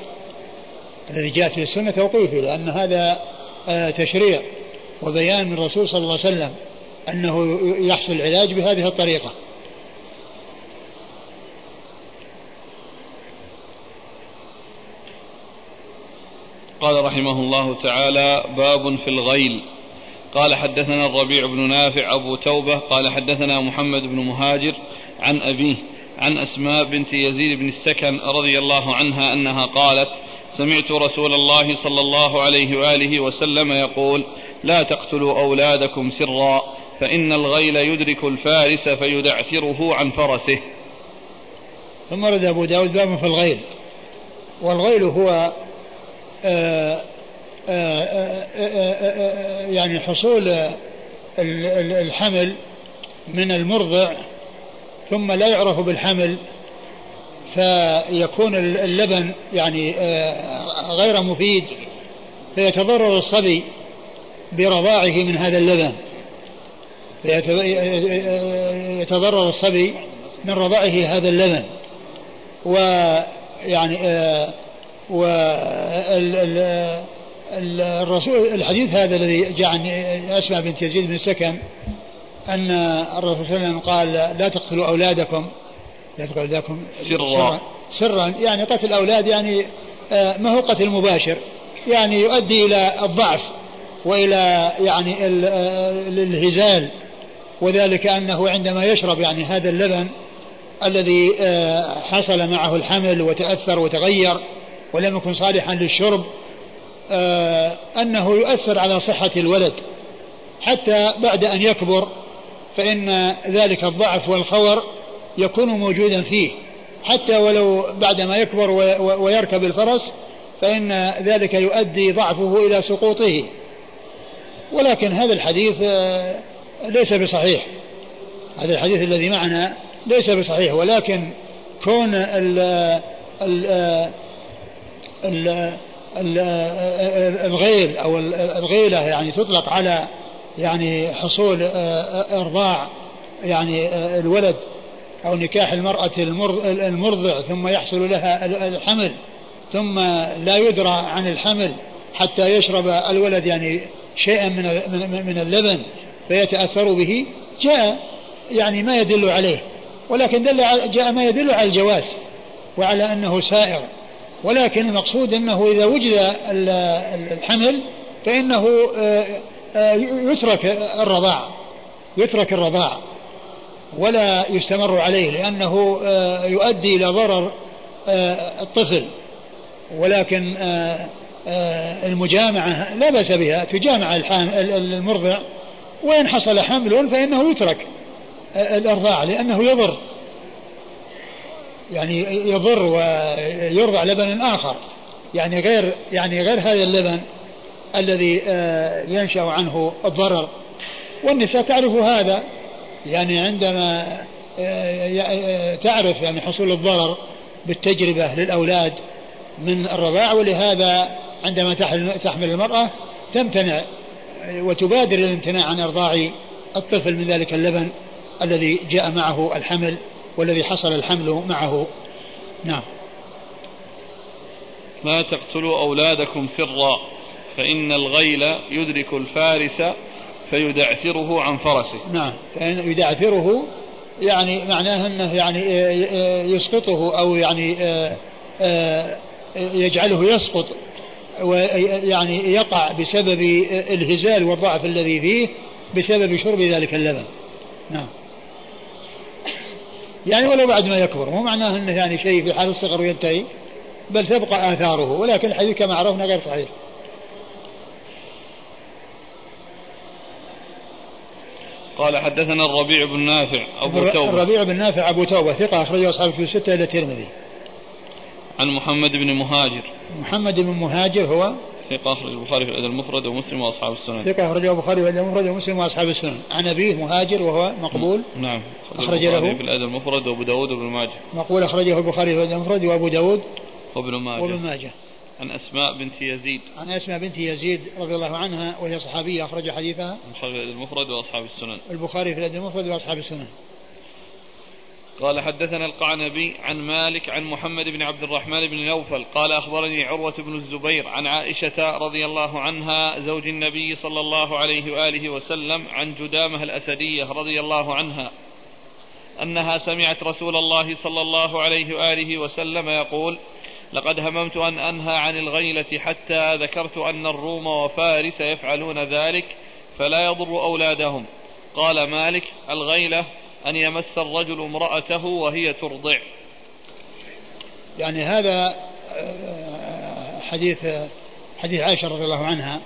[SPEAKER 2] الذي جاءت به السنة توقيفي لأن هذا آه، تشريع وبيان من الرسول صلى الله عليه وسلم أنه يحصل العلاج بهذه الطريقة.
[SPEAKER 1] قال رحمه الله تعالى باب في الغيل. قال حدثنا الربيع بن نافع أبو توبة قال حدثنا محمد بن مهاجر عن أبيه عن أسماء بنت يزيد بن السكن رضي الله عنها أنها قالت سمعت رسول الله صلى الله عليه وآله وسلم يقول لا تقتلوا أولادكم سرا فإن الغيل يدرك الفارس فيدعثره عن فرسه.
[SPEAKER 2] ثم ورد أبو داود باب في الغيل. والغيل هو آآ يعني حصول الحمل من المرضع ثم لا يعرف بالحمل فيكون اللبن يعني آه، غير مفيد فيتضرر الصبي برضاعه من هذا اللبن. يتضرر الصبي من رضاعه هذا اللبن. ويعني آه، و الرسول الحديث هذا الذي جاء عن أسماء بنت يزيد بن سكن أن الرسول صلى الله عليه وسلم قال لا تقتلوا أولادكم يذكر ذاكم
[SPEAKER 1] سرا.
[SPEAKER 2] سرا. يعني قتل الأولاد يعني آه، ما هو قتل مباشر. يعني يؤدي إلى الضعف وإلى يعني آه، الهزال. وذلك أنه عندما يشرب يعني هذا اللبن الذي آه، حصل معه الحمل وتأثر وتغير ولم يكن صالحا للشرب أنه يؤثر على صحة الولد. حتى بعد أن يكبر فإن ذلك الضعف والخور يكون موجودا فيه. حتى ولو بعدما يكبر ويركب الفرس فإن ذلك يؤدي ضعفه إلى سقوطه. ولكن هذا الحديث آه، ليس بصحيح. هذا الحديث الذي معنا ليس بصحيح. ولكن كون ال ال ال الغيل أو الغيلة يعني تطلق على يعني حصول آه، إرضاع يعني آه، الولد أو نكاح المرأة المرضع ثم يحصل لها الحمل ثم لا يدرى عن الحمل حتى يشرب الولد يعني شيئا من من اللبن فيتأثر به جاء يعني ما يدل عليه ولكن دل جاء ما يدل على الجواز وعلى أنه سائغ ولكن المقصود أنه إذا وجد الحمل فإنه آه، آه، يترك الرضاع يترك الرضاع ولا يستمر عليه لأنه آه، يؤدي إلى ضرر الطفل. ولكن المجامعة لا بأس بها تجامع المرضع وإن حصل حمل فإنه يترك الأرضاع لأنه يضر. يعني يضر ويرضع لبن آخر. يعني غير يعني غير هذا اللبن الذي آه، ينشأ عنه الضرر. والنساء تعرف هذا. يعني عندما آه، آه، تعرف يعني حصول الضرر بالتجربة للأولاد من الرضاع ولهذا عندما تحمل المرأة تمتنع وتبادر الامتناع عن إرضاع الطفل من ذلك اللبن الذي جاء معه الحمل. والذي حصل الحمل معه. نعم.
[SPEAKER 1] لا تقتلوا أولادكم سرا فإن الغيل يدرك الفارس فيدعثره عن فرسه.
[SPEAKER 2] نعم. فإن يدعثره يعني معناه أنه يعني آه، آه، يسقطه أو يعني آه، يجعله يسقط ويعني يقع بسبب الهزال والضعف الذي فيه بسبب شرب ذلك اللبن. نعم. يعني ولو بعد ما يكبر مو معناه إنه يعني شيء في حال الصغر وينتهي بل تبقى آثاره ولكن الحديث كما عرفنا غير صحيح.
[SPEAKER 1] قال حدثنا الربيع بن نافع أبو توبة.
[SPEAKER 2] الربيع بن نافع أبو توبة ثقة أخرجه أصحاب في الستة إلى الترمذي.
[SPEAKER 1] عن محمد بن مهاجر.
[SPEAKER 2] محمد بن مهاجر هو
[SPEAKER 1] ثقة أخرج البخاري في الأدب المفرد ومسلم وأصحاب السنن.
[SPEAKER 2] ثقة أخرجه البخاري في الأدب المفرد ومسلم وأصحاب السنن. عن أبيه مهاجر وهو مقبول.
[SPEAKER 1] نعم.
[SPEAKER 2] أخرج له.
[SPEAKER 1] في الأدب المفرد وأبو داود وابن ماجه.
[SPEAKER 2] مقبول. أخرجه البخاري في الأدب المفرد وأبو داود
[SPEAKER 1] وابن ماجه.
[SPEAKER 2] وابن ماجه.
[SPEAKER 1] عن أسماء بنت يزيد.
[SPEAKER 2] عن أسماء بنت يزيد رضي الله عنها وهي صحابية أخرج حديثها.
[SPEAKER 1] البخاري في الأدب المفرد وأصحاب السنن.
[SPEAKER 2] البخاري في الأدب المفرد وأصحاب السنن.
[SPEAKER 1] قال حدثنا القعنبي عن مالك عن محمد بن عبد الرحمن بن نوفل قال أخبرني عروة بن الزبير عن عائشة رضي الله عنها زوج النبي صلى الله عليه وآله وسلم عن جدامة الأسدية رضي الله عنها أنها سمعت رسول الله صلى الله عليه وآله وسلم يقول لقد هممت أن أنهى عن الغيلة حتى ذكرت أن الروم وفارس يفعلون ذلك فلا يضر أولادهم. قال مالك الغيلة أن يمس الرجل امرأته وهي ترضع.
[SPEAKER 2] يعني هذا آه، حديث حديث عائشة رضي الله عنها.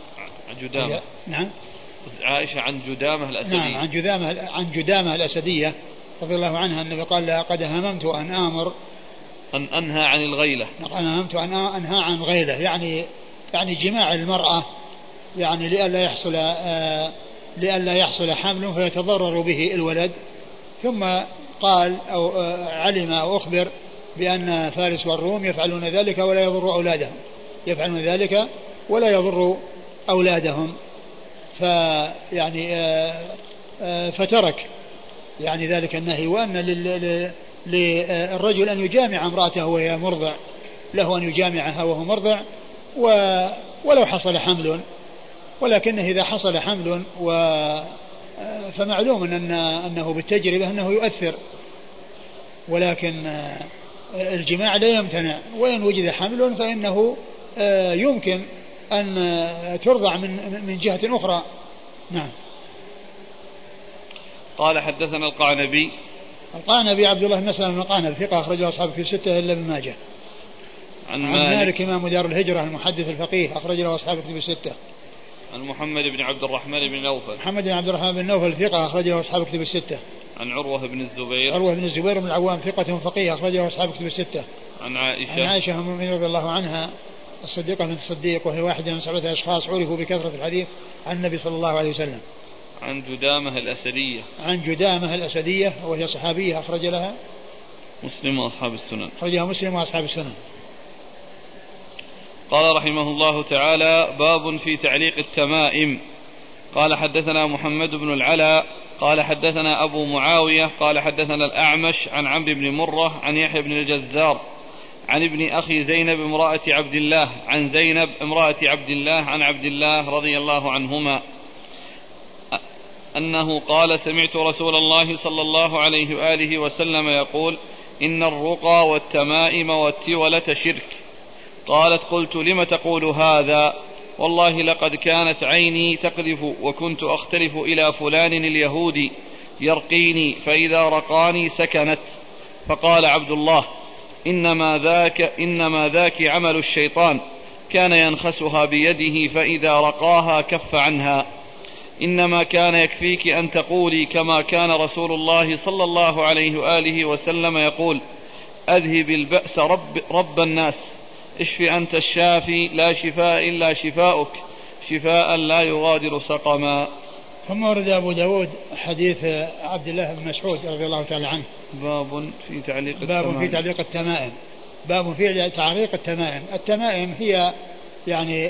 [SPEAKER 1] عن جدامة.
[SPEAKER 2] نعم.
[SPEAKER 1] عائشة عن جدامة الأسدية.
[SPEAKER 2] نعم عن جدامة عن جدامة الأسدية رضي الله عنها النبي قال لقد هممت أن آمر.
[SPEAKER 1] أن أنهى عن الغيلة.
[SPEAKER 2] أنا هممت أن أنهى عن الغيلة يعني يعني جماع المرأة يعني لئلا يحصل لئلا يحصل حمل فيتضرر به الولد. ثم قال أو آه، علم أو أخبر بأن فارس والروم يفعلون ذلك ولا يضر أولادهم. يفعلون ذلك ولا يضر أولادهم. فيعني آه، آه، فترك يعني ذلك النهي. وأن للرجل أن يجامع امرأته وهي مرضع. له أن يجامعها وهو مرضع. ولو حصل حمل. ولكنه إذا حصل حمل و فمعلوم أن أنه بالتجربة أنه يؤثر. ولكن آه، الجماع لا يمتنع. وإن وجد حمل فإنه آه، يمكن أن آه، ترضع من من جهة أخرى. نعم.
[SPEAKER 1] قال حدثنا القعنبي.
[SPEAKER 2] القعنبي عبد الله بن مسلم بن القعنبي ثقة أخرجه أصحابه في الستة إلا ابن ماجه. عن, عن مالك, مالك إمام دار الهجرة المحدث الفقيه أخرج له أصحابه في الستة.
[SPEAKER 1] عن محمد بن عبد الرحمن بن نوفل.
[SPEAKER 2] محمد بن عبد الرحمن بن نوفل ثقة أخرجه أصحاب كتب الستة.
[SPEAKER 1] عن عروة بن الزبير.
[SPEAKER 2] عروة بن الزبير بن العوام ثقة فقيه أخرجه أصحاب كتب الستة.
[SPEAKER 1] عن عائشة.
[SPEAKER 2] عن عائشة أم المؤمنين رضي الله عنها الصديقة بنت الصديق وهي واحدة من سبعة أشخاص عرفوا بكثرة الحديث عن النبي صلى الله عليه وسلم.
[SPEAKER 1] عن جدامة الأسدية.
[SPEAKER 2] عن جدامة الأسدية وهي صحابية أخرج لها.
[SPEAKER 1] مسلم وأصحاب السنن.
[SPEAKER 2] أخرجها مسلم وأصحاب السنن.
[SPEAKER 1] قال رحمه الله تعالى باب في تعليق التمائم. قال حدثنا محمد بن العلاء قال حدثنا أبو معاوية قال حدثنا الأعمش عن عمرو بن مرة عن يحيى بن الجزار عن ابن أخي زينب امرأة عبد الله عن زينب امرأة عبد الله عن عبد الله رضي الله عنهما أنه قال سمعت رسول الله صلى الله عليه وآله وسلم يقول إن الرقى والتمائم والتولة شرك. قالت قلت لم تقول هذا؟ والله لقد كانت عيني تقذف وكنت أختلف إلى فلان اليهودي يرقيني فإذا رقاني سكنت. فقال عبد الله إنما ذاك إنما ذاك عمل الشيطان. كان ينخسها بيده فإذا رقاها كف عنها. إنما كان يكفيك أن تقولي كما كان رسول الله صلى الله عليه وآله وسلم يقول أذهب البأس رب, رب الناس. اشف أنت الشافي لا شفاء إلا شفاؤك. شفاء لا يغادر سقما.
[SPEAKER 2] ثم ورد أبو داود حديث عبد الله بن مسعود رضي الله تعالى عنه.
[SPEAKER 1] باب في تعليق
[SPEAKER 2] باب التمائم. في تعليق التمائم. باب في تعليق التمائم. التمائم هي يعني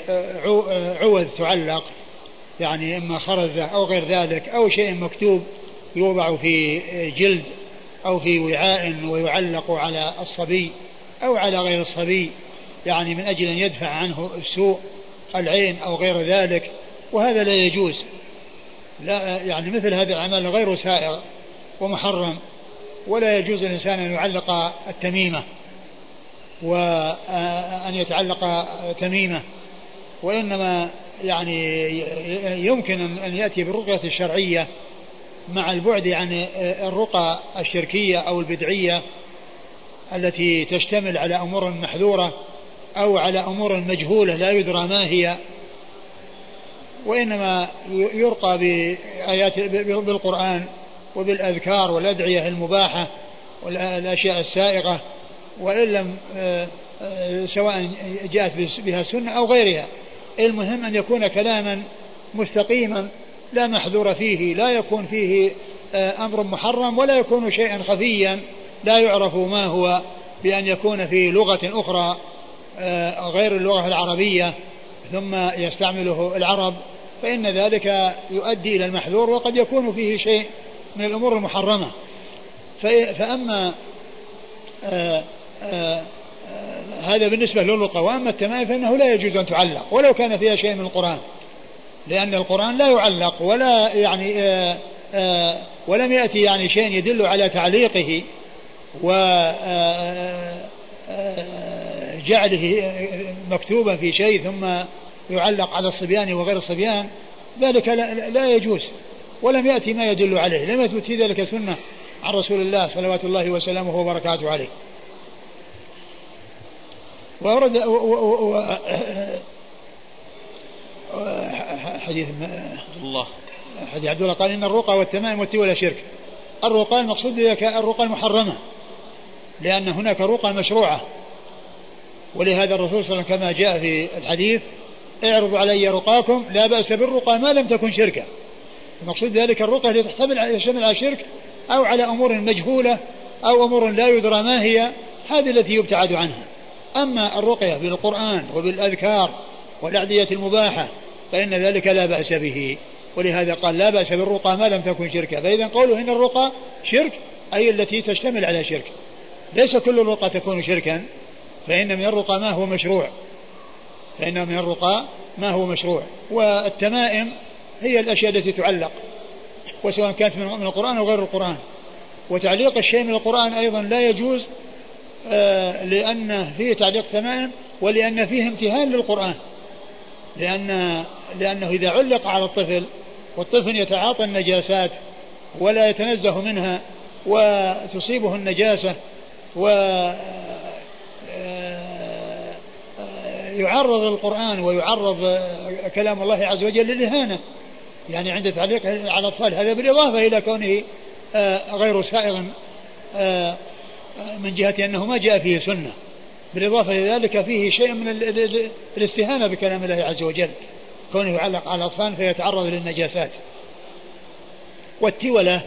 [SPEAKER 2] عوذ تعلق يعني إما خرزة أو غير ذلك أو شيء مكتوب يوضع في جلد أو في وعاء ويعلق على الصبي أو على غير الصبي. يعني من أجل أن يدفع عنه السوء العين أو غير ذلك وهذا لا يجوز. لا يعني مثل هذا العمل غير سائغ ومحرم ولا يجوز للإنسان أن يعلق التميمة وأن يتعلق تميمة وإنما يعني يمكن أن يأتي بالرقية الشرعية مع البعد عن الرقى الشركية أو البدعية التي تشتمل على أمور محذورة. أو على أمور مجهولة لا يدرى ما هي وإنما يرقى بآيات بالقرآن وبالأذكار والأدعية المباحة والأشياء السائغة وإن لم سواء جاءت بها السنة أو غيرها. المهم أن يكون كلاما مستقيما لا محذور فيه لا يكون فيه أمر محرم ولا يكون شيئا خفيا لا يعرف ما هو بأن يكون في لغة أخرى. غير اللغة العربية ثم يستعمله العرب فإن ذلك يؤدي إلى المحذور وقد يكون فيه شيء من الأمور المحرمة. فأما آآ آآ هذا بالنسبة للرقى وأما التمائم فإنه لا يجوز أن تعلق ولو كان فيها شيء من القرآن لأن القرآن لا يعلق ولا يعني ولم يأتي يعني شيء يدل على تعليقه وجعله مكتوبا في شيء ثم يعلق على الصبيان وغير الصبيان ذلك لا, يجوز. ولم يأتي ما يدل عليه. لم في ذلك سنة عن رسول الله صلوات الله وسلامه وبركاته عليه. وورد حديث الله. حديث عبد الله قال إن الرقى والتمائم والتولى شرك. الرقى المقصود الرقى المحرمة لأن هناك رقى مشروعة. ولهذا الرسول صلى الله عليه وسلم كما جاء في الحديث اعرضوا علي رقاكم لا بأس بالرقى ما لم تكن شركا. المقصود ذلك الرقى التي تحتمل يشتمل على شرك أو على أمور مجهولة أو أمور لا يدرى ما هي هذه التي يبتعد عنها. أما الرقية بالقرآن وبالأذكار والأعدية المباحة فإن ذلك لا بأس به. ولهذا قال لا بأس بالرقى ما لم تكن شركا. فإذا قوله إن الرقى شرك أي التي تشتمل على شرك. ليس كل الرقى تكون شركا. فإن من الرقى ما هو مشروع. فإن من الرقى ما هو مشروع. والتمائم هي الأشياء التي تعلق وسواء كانت من القرآن أو غير القرآن. وتعليق الشيء من القرآن أيضا لا يجوز آه، لأن فيه تعليق تمائم ولأن فيه امتهان للقرآن. لأن لأنه إذا علق على الطفل والطفل يتعاطى النجاسات ولا يتنزه منها وتصيبه النجاسة و يعرض القرآن ويعرض كلام الله عز وجل للإهانة يعني عند تعليق على الأطفال هذا بالإضافة إلى كونه آه، غير سائغ آه، من جهة أنه ما جاء فيه سنة. بالإضافة إلى ذلك فيه شيء من الاستهانة بكلام الله عز وجل. كونه يعلق على الأطفال فيتعرض للنجاسات. والتولة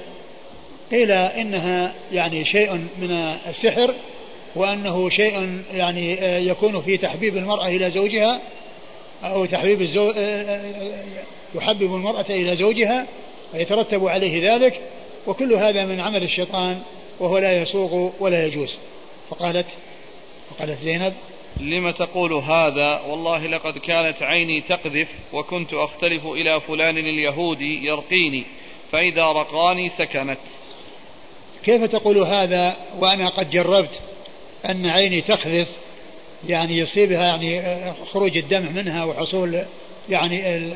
[SPEAKER 2] قيل إنها يعني شيء من السحر وأنه شيء يعني يكون في تحبيب المرأة إلى زوجها أو تحبيب الزوج يحبب المرأة إلى زوجها ويترتب عليه ذلك وكل هذا من عمل الشيطان وهو لا يسوغ ولا يجوز. فقالت فقالت زينب
[SPEAKER 1] لم تقول هذا؟ والله لقد كانت عيني تقذف وكنت أختلف إلى فلان اليهودي يرقيني فإذا رقاني سكنت.
[SPEAKER 2] كيف تقول هذا؟ وأنا قد جربت. أن عيني تخذف يعني يصيبها يعني خروج الدمع منها وحصول يعني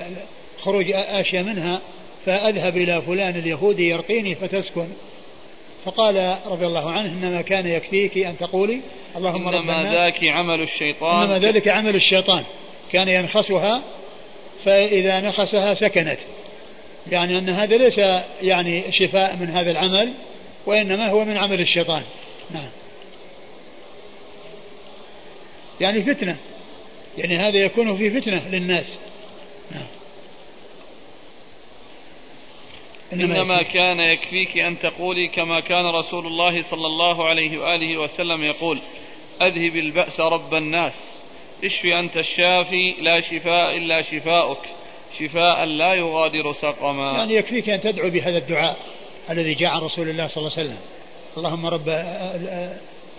[SPEAKER 2] خروج أشياء منها فأذهب إلى فلان اليهودي يرقيني فتسكن. فقال رضي الله عنه إنما كان يكفيك أن تقولي
[SPEAKER 1] اللهم إنما ذاك عمل الشيطان.
[SPEAKER 2] إنما ذلك عمل الشيطان. كان ينخسها فإذا نخسها سكنت. يعني أن هذا ليس يعني شفاء من هذا العمل وإنما هو من عمل الشيطان. نعم. يعني فتنة. يعني هذا يكون في فتنة للناس. نعم.
[SPEAKER 1] إنما, إنما كان يكفيك أن تقولي كما كان رسول الله صلى الله عليه وآله وسلم يقول أذهب البأس رب الناس. اشفي أنت الشافي لا شفاء إلا شفاؤك. شفاء لا يغادر سقما.
[SPEAKER 2] يعني يكفيك أن تدعو بهذا الدعاء الذي جاء عن رسول الله صلى الله عليه وسلم. اللهم رب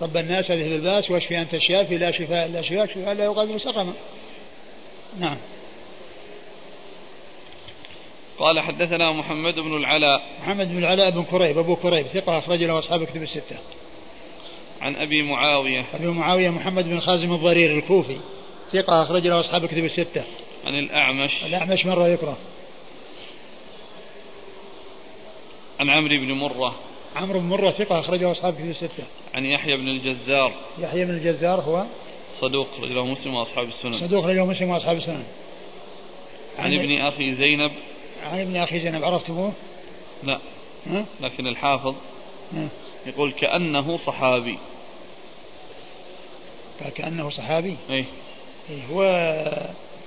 [SPEAKER 2] رب الناس اذهب الباس واشفي أنت الشافي لا شفاء الا شفاء شفاء لا يغادر سقما. نعم.
[SPEAKER 1] قال حدثنا محمد بن العلاء.
[SPEAKER 2] محمد بن العلاء بن كريب أبو كريب ثقة أخرج له أصحاب كتب الستة.
[SPEAKER 1] عن أبي معاوية.
[SPEAKER 2] أبي معاوية محمد بن خازم الضرير الكوفي ثقة أخرج له أصحاب كتب الستة.
[SPEAKER 1] عن الأعمش.
[SPEAKER 2] الأعمش مرة يكره.
[SPEAKER 1] عن عمرو بن مرة.
[SPEAKER 2] عمرو بن مرة ثقة أخرجه أصحاب كتب الستة.
[SPEAKER 1] عن يحيى بن الجزار.
[SPEAKER 2] يحيى بن الجزار هو
[SPEAKER 1] صدوق رجله مسلم وأصحاب السنن.
[SPEAKER 2] صدوق رجله مسلم وأصحاب السنن.
[SPEAKER 1] عن, عن ابن أخي زينب.
[SPEAKER 2] عن ابن أخي زينب عرفتموه؟
[SPEAKER 1] لا. ها؟ لكن الحافظ ها؟ يقول كأنه صحابي.
[SPEAKER 2] قال كأنه صحابي؟
[SPEAKER 1] إيه.
[SPEAKER 2] إيه هو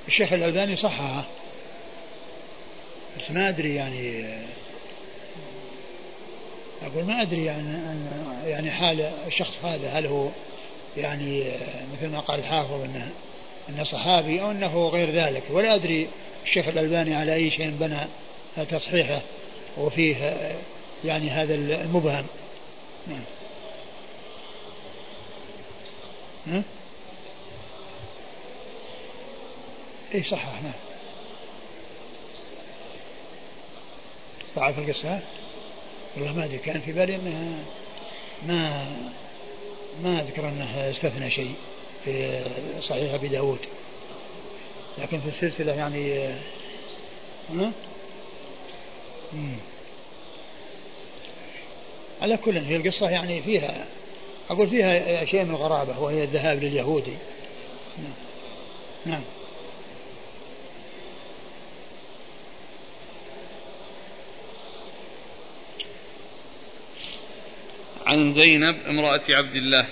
[SPEAKER 2] الشيخ الألباني صححه. بس ما أدري يعني أقول ما أدري يعني يعني حال الشخص هذا هل هو يعني مثل ما قال الحافظ أنه أنه صحابي أو أنه غير ذلك. ولا أدري الشيخ الألباني على أي شيء بنى تصحيحه وفيه يعني هذا المبهم. نعم. ها؟ اي صحح نعم. ضعف القصة؟ والله ما أدري كان في بالي إنها ما ما أذكر انه استثنى شيء في صحيح أبي داود لكن في السلسلة يعني ها؟ على كل هي القصة يعني فيها أقول فيها شيء من الغرابة وهي الذهاب لليهودي نعم, نعم.
[SPEAKER 1] عن زينب امرأة عبد الله.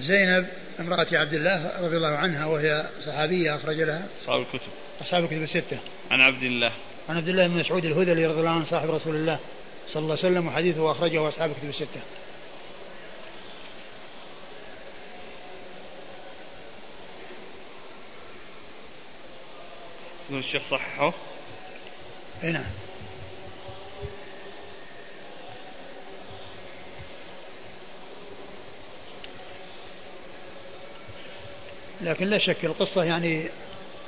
[SPEAKER 2] زينب امرأة عبد الله رضي الله عنها وهي صحابية أخرج لها.
[SPEAKER 1] أصحاب الكتب.
[SPEAKER 2] أصحاب الكتب الستة.
[SPEAKER 1] عن عبد الله.
[SPEAKER 2] عن عبد الله بن مسعود الهذلي رضي الله عنه صاحب رسول الله صلى الله عليه وسلم وحديثه أخرجه أصحاب الكتب الستة.
[SPEAKER 1] الشيخ صححه؟
[SPEAKER 2] أي نعم. لكن لا شك القصة يعني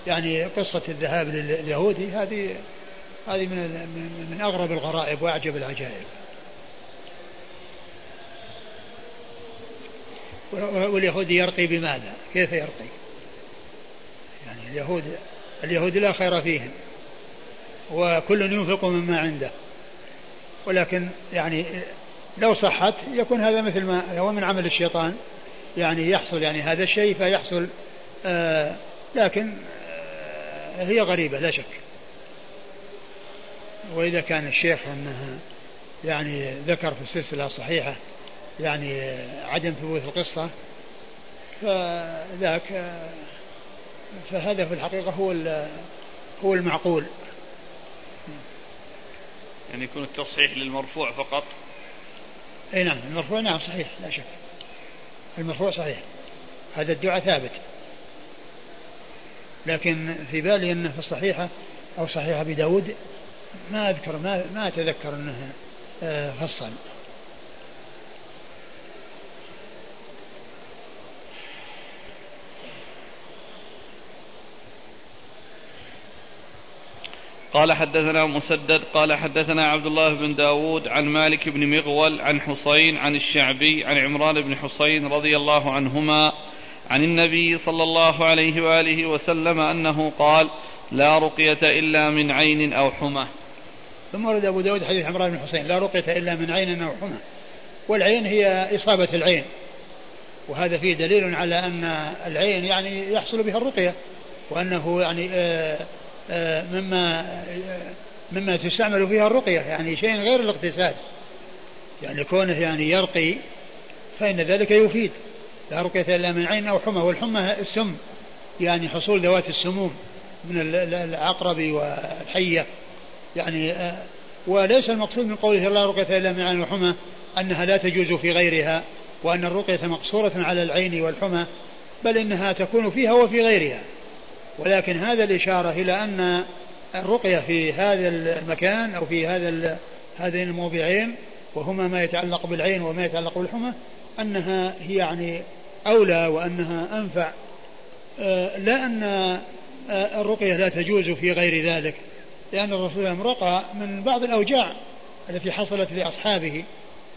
[SPEAKER 2] يعني قصة الذهاب لليهودي هذه هذه من من أغرب الغرائب وأعجب العجائب واليهودي يرقي بماذا؟ كيف يرقي؟ يعني اليهود اليهود لا خير فيهم وكل ينفق مما عنده ولكن يعني لو صحت يكون هذا مثل ما هو من عمل الشيطان يعني يحصل يعني هذا الشيء فيحصل آه لكن آه هي غريبة لا شك. وإذا كان الشيخ أنه يعني ذكر في السلسلة الصحيحة يعني عدم ثبوت القصة فذاك فهذا في الحقيقة هو هو المعقول.
[SPEAKER 1] يعني يكون التصحيح للمرفوع فقط؟
[SPEAKER 2] اي نعم المرفوع نعم صحيح لا شك. المرفوع صحيح. هذا الدعاء ثابت. لكن في بالي انه في الصحيحة أو صحيحة أبي داود ما أذكر ما ما أتذكر أنه آه، فصل.
[SPEAKER 1] قال حدثنا مسدد قال حدثنا عبد الله بن داود عن مالك بن مغول عن حسين عن الشعبي عن عمران بن حسين رضي الله عنهما عن النبي صلى الله عليه وآله وسلم أنه قال لا رقية إلا من عين أو حمى.
[SPEAKER 2] ثم ورد أبو داود حديث عمران بن حسين لا رقية إلا من عين أو حمى. والعين هي إصابة العين وهذا فيه دليل على أن العين يعني يحصل بها الرقية وأنه يعني آه مما مما تستعمل فيها الرقية يعني شيء غير الاغتسال يعني كونه يعني يرقي فإن ذلك يفيد. لا رقية إلا من عين أو حمى والحمى السم يعني حصول ذوات السموم من العقرب والحية. يعني آه، وليس المقصود من قوله لا رقية إلا من عين وحمى أنها لا تجوز في غيرها وأن الرقية مقصورة على العين والحمى بل إنها تكون فيها وفي غيرها. ولكن هذا الإشارة إلى أن الرقية في هذا المكان أو في هذا هذين الموضعين وهما ما يتعلق بالعين وما يتعلق بالحمى أنها هي يعني أولى وأنها أنفع. آه، لا أن آه، الرقية لا تجوز في غير ذلك لأن الرسول رقى من بعض الأوجاع التي حصلت لأصحابه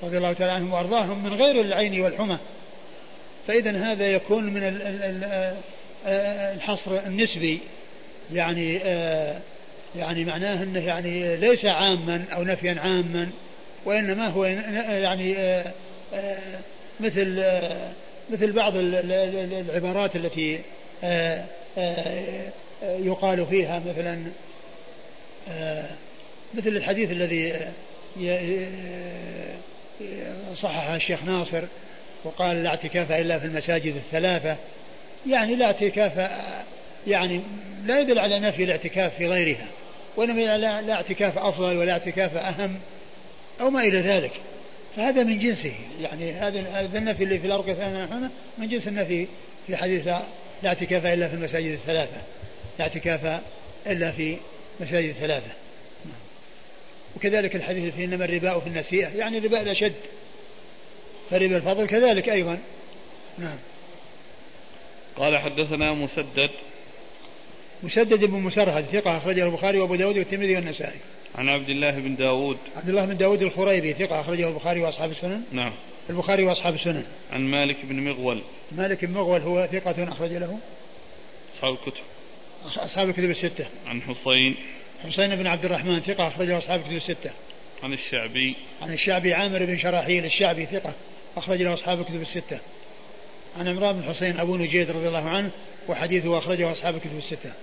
[SPEAKER 2] رضي الله تعالى عنهم وأرضاهم من غير العين والحمى. فإذا هذا يكون من آه، الحصر النسبي. يعني آه، يعني معناه إنه يعني ليس عاما أو نفيا عاما وإنما هو يعني آه، مثل مثل بعض العبارات التي يقال فيها مثلا مثل الحديث الذي صححه الشيخ ناصر وقال لا اعتكاف إلا في المساجد الثلاثة. يعني لا اعتكاف يعني لا يدل على نفي الاعتكاف في غيرها وإنما لا, لا اعتكاف أفضل ولا اعتكاف أهم أو ما إلى ذلك. فهذا من جنسه يعني هذا النفي اللي في الارقى الثانية من جنس النفي في حديث لا اعتكاف إلا في المساجد الثلاثة. لا اعتكاف إلا في مساجد الثلاثة. وكذلك الحديث في إنما الرباء في النسيئة يعني الرباء الاشد فربا الفضل كذلك أيضا. نعم.
[SPEAKER 1] قال حدثنا مسدد
[SPEAKER 2] مسدد بن مسرهد ثقة أخرجه البخاري وأبو داود والترمذي والنسائي.
[SPEAKER 1] عن عبد الله بن داود
[SPEAKER 2] عبد الله بن داود الخريبي ثقة أخرجه البخاري وأصحاب السنن.
[SPEAKER 1] نعم.
[SPEAKER 2] البخاري وأصحاب السنن.
[SPEAKER 1] عن مالك بن مغول.
[SPEAKER 2] مالك بن مغول هو ثقة أخرج له.
[SPEAKER 1] أصحاب الكتب.
[SPEAKER 2] أصحاب الكتب الستة.
[SPEAKER 1] عن حسين.
[SPEAKER 2] حسين بن عبد الرحمن ثقة أخرجه أصحاب الكتب الستة.
[SPEAKER 1] عن الشعبي.
[SPEAKER 2] عن الشعبي عامر بن شراحيل الشعبي ثقة أخرج له أصحاب الكتب الستة. عن عمران بن حسين أبو نجيد رضي الله عنه وحديثه أخرجه أصحاب الكتب الستة.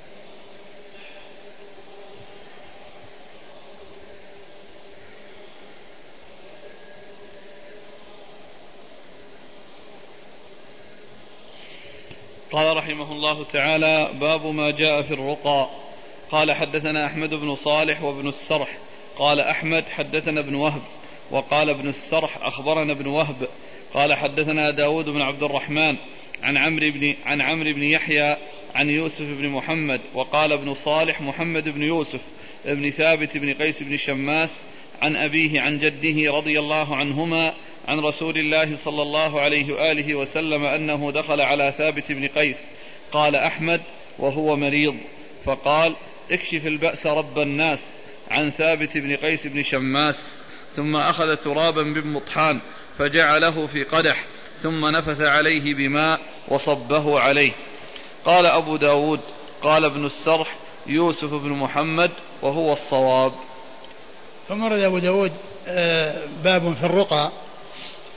[SPEAKER 1] قال رحمه الله تعالى باب ما جاء في الرقى. قال حدثنا أحمد بن صالح وابن السرح. قال أحمد حدثنا ابن وهب. وقال ابن السرح أخبرنا ابن وهب. قال حدثنا داود بن عبد الرحمن عن عمرو بن عن عمرو بن يحيى عن يوسف بن محمد وقال ابن صالح محمد بن يوسف بن ثابت بن قيس بن شماس عن أبيه عن جده رضي الله عنهما عن رسول الله صلى الله عليه وآله وسلم أنه دخل على ثابت بن قيس قال أحمد وهو مريض فقال اكشف البأس رب الناس عن ثابت بن قيس بن شماس ثم أخذ ترابا بمطحان فجعله في قدح ثم نفث عليه بماء وصبه عليه. قال أبو داود قال ابن السرح يوسف بن محمد وهو الصواب.
[SPEAKER 2] ثم ورد أبو داود آه، باب في الرقى.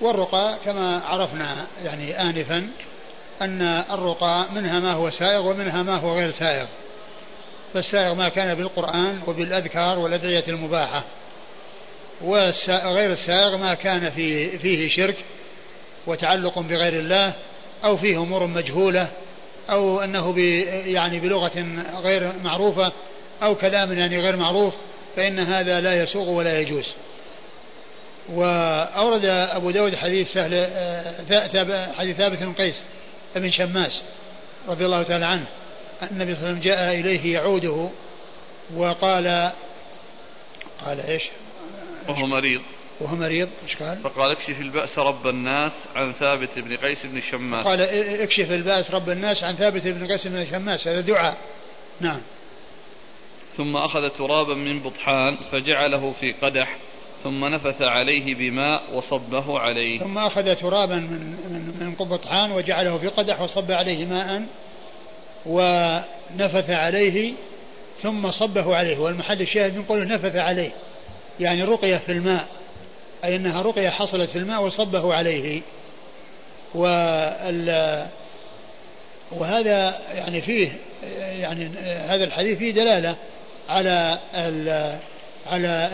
[SPEAKER 2] والرقى كما عرفنا يعني آنفا أن الرقى منها ما هو سائغ ومنها ما هو غير سائغ. فالسائغ ما كان بالقرآن وبالأذكار والأدعية المباحة. وغير السائغ ما كان فيه, فيه شرك وتعلق بغير الله أو فيه أمور مجهولة أو أنه يعني بلغة غير معروفة أو كلام يعني غير معروف فإن هذا لا يسوغ ولا يجوز وأورد أبو داود حديث سهل آه، حديث ثابت بن قيس بن شماس رضي الله تعالى عنه النبي صلى الله عليه وسلم جاء إليه يعوده وقال قال إيش؟
[SPEAKER 1] وهو مريض.
[SPEAKER 2] وهو مريض إيش قال؟
[SPEAKER 1] فقال اكشف البأس رب الناس عن ثابت بن قيس بن شماس.
[SPEAKER 2] قال اكشف البأس رب الناس عن ثابت بن قيس بن شماس هذا دعاء. نعم.
[SPEAKER 1] ثم أخذ ترابا من بطحان فجعله في قدح ثم نفث عليه بماء وصبه عليه.
[SPEAKER 2] ثم أخذ ترابا من من من بطحان وجعله في قدح وصب عليه ماء ونفث عليه ثم صبه عليه. والمحل الشاهد نقول نفث عليه. يعني رقية في الماء أي أنها رقية حصلت في الماء وصبه عليه. وال وهذا يعني فيه يعني هذا الحديث فيه دلالة على ال على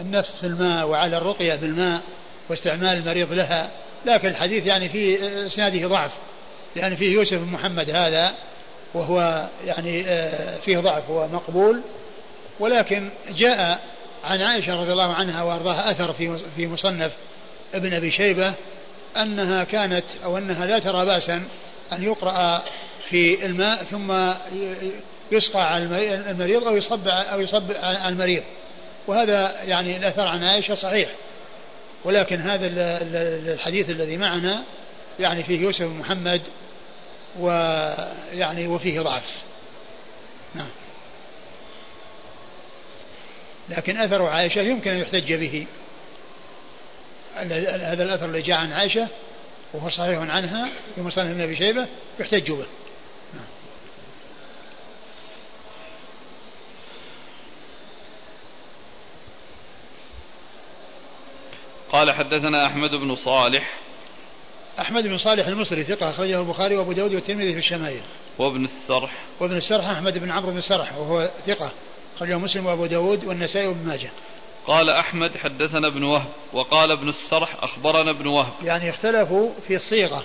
[SPEAKER 2] النفس في الماء وعلى الرقية بالماء واستعمال المريض لها. لكن الحديث يعني في إسناده ضعف يعني فيه يوسف بن محمد هذا وهو يعني فيه ضعف هو مقبول ولكن جاء عن عائشة رضي الله عنها وأرضاها أثر في مصنف ابن أبي شيبة أنها كانت أو أنها لا ترى بأسا أن يقرأ في الماء ثم يسقى على المريض أو يصب أو يصب على المريض. وهذا يعني الأثر عن عائشة صحيح. ولكن هذا الحديث الذي معنا يعني فيه يوسف محمد ويعني وفيه ضعف. نعم. لكن أثر عائشة يمكن أن يحتج به. هذا الأثر اللي جاء عن عائشة وهو صحيح عنها في مصنف ابن أبي شيبة يحتج به.
[SPEAKER 1] قال حدثنا أحمد بن صالح.
[SPEAKER 2] أحمد بن صالح المصري ثقة أخرجه البخاري وأبو داود والترمذي في الشمائل.
[SPEAKER 1] وابن السرح.
[SPEAKER 2] وابن السرح أحمد بن عمرو بن السرح وهو ثقة. أخرجه مسلم وأبو داود والنسائي وابن ماجه.
[SPEAKER 1] قال أحمد حدثنا ابن وهب وقال ابن السرح أخبرنا ابن وهب.
[SPEAKER 2] يعني اختلفوا في الصيغة.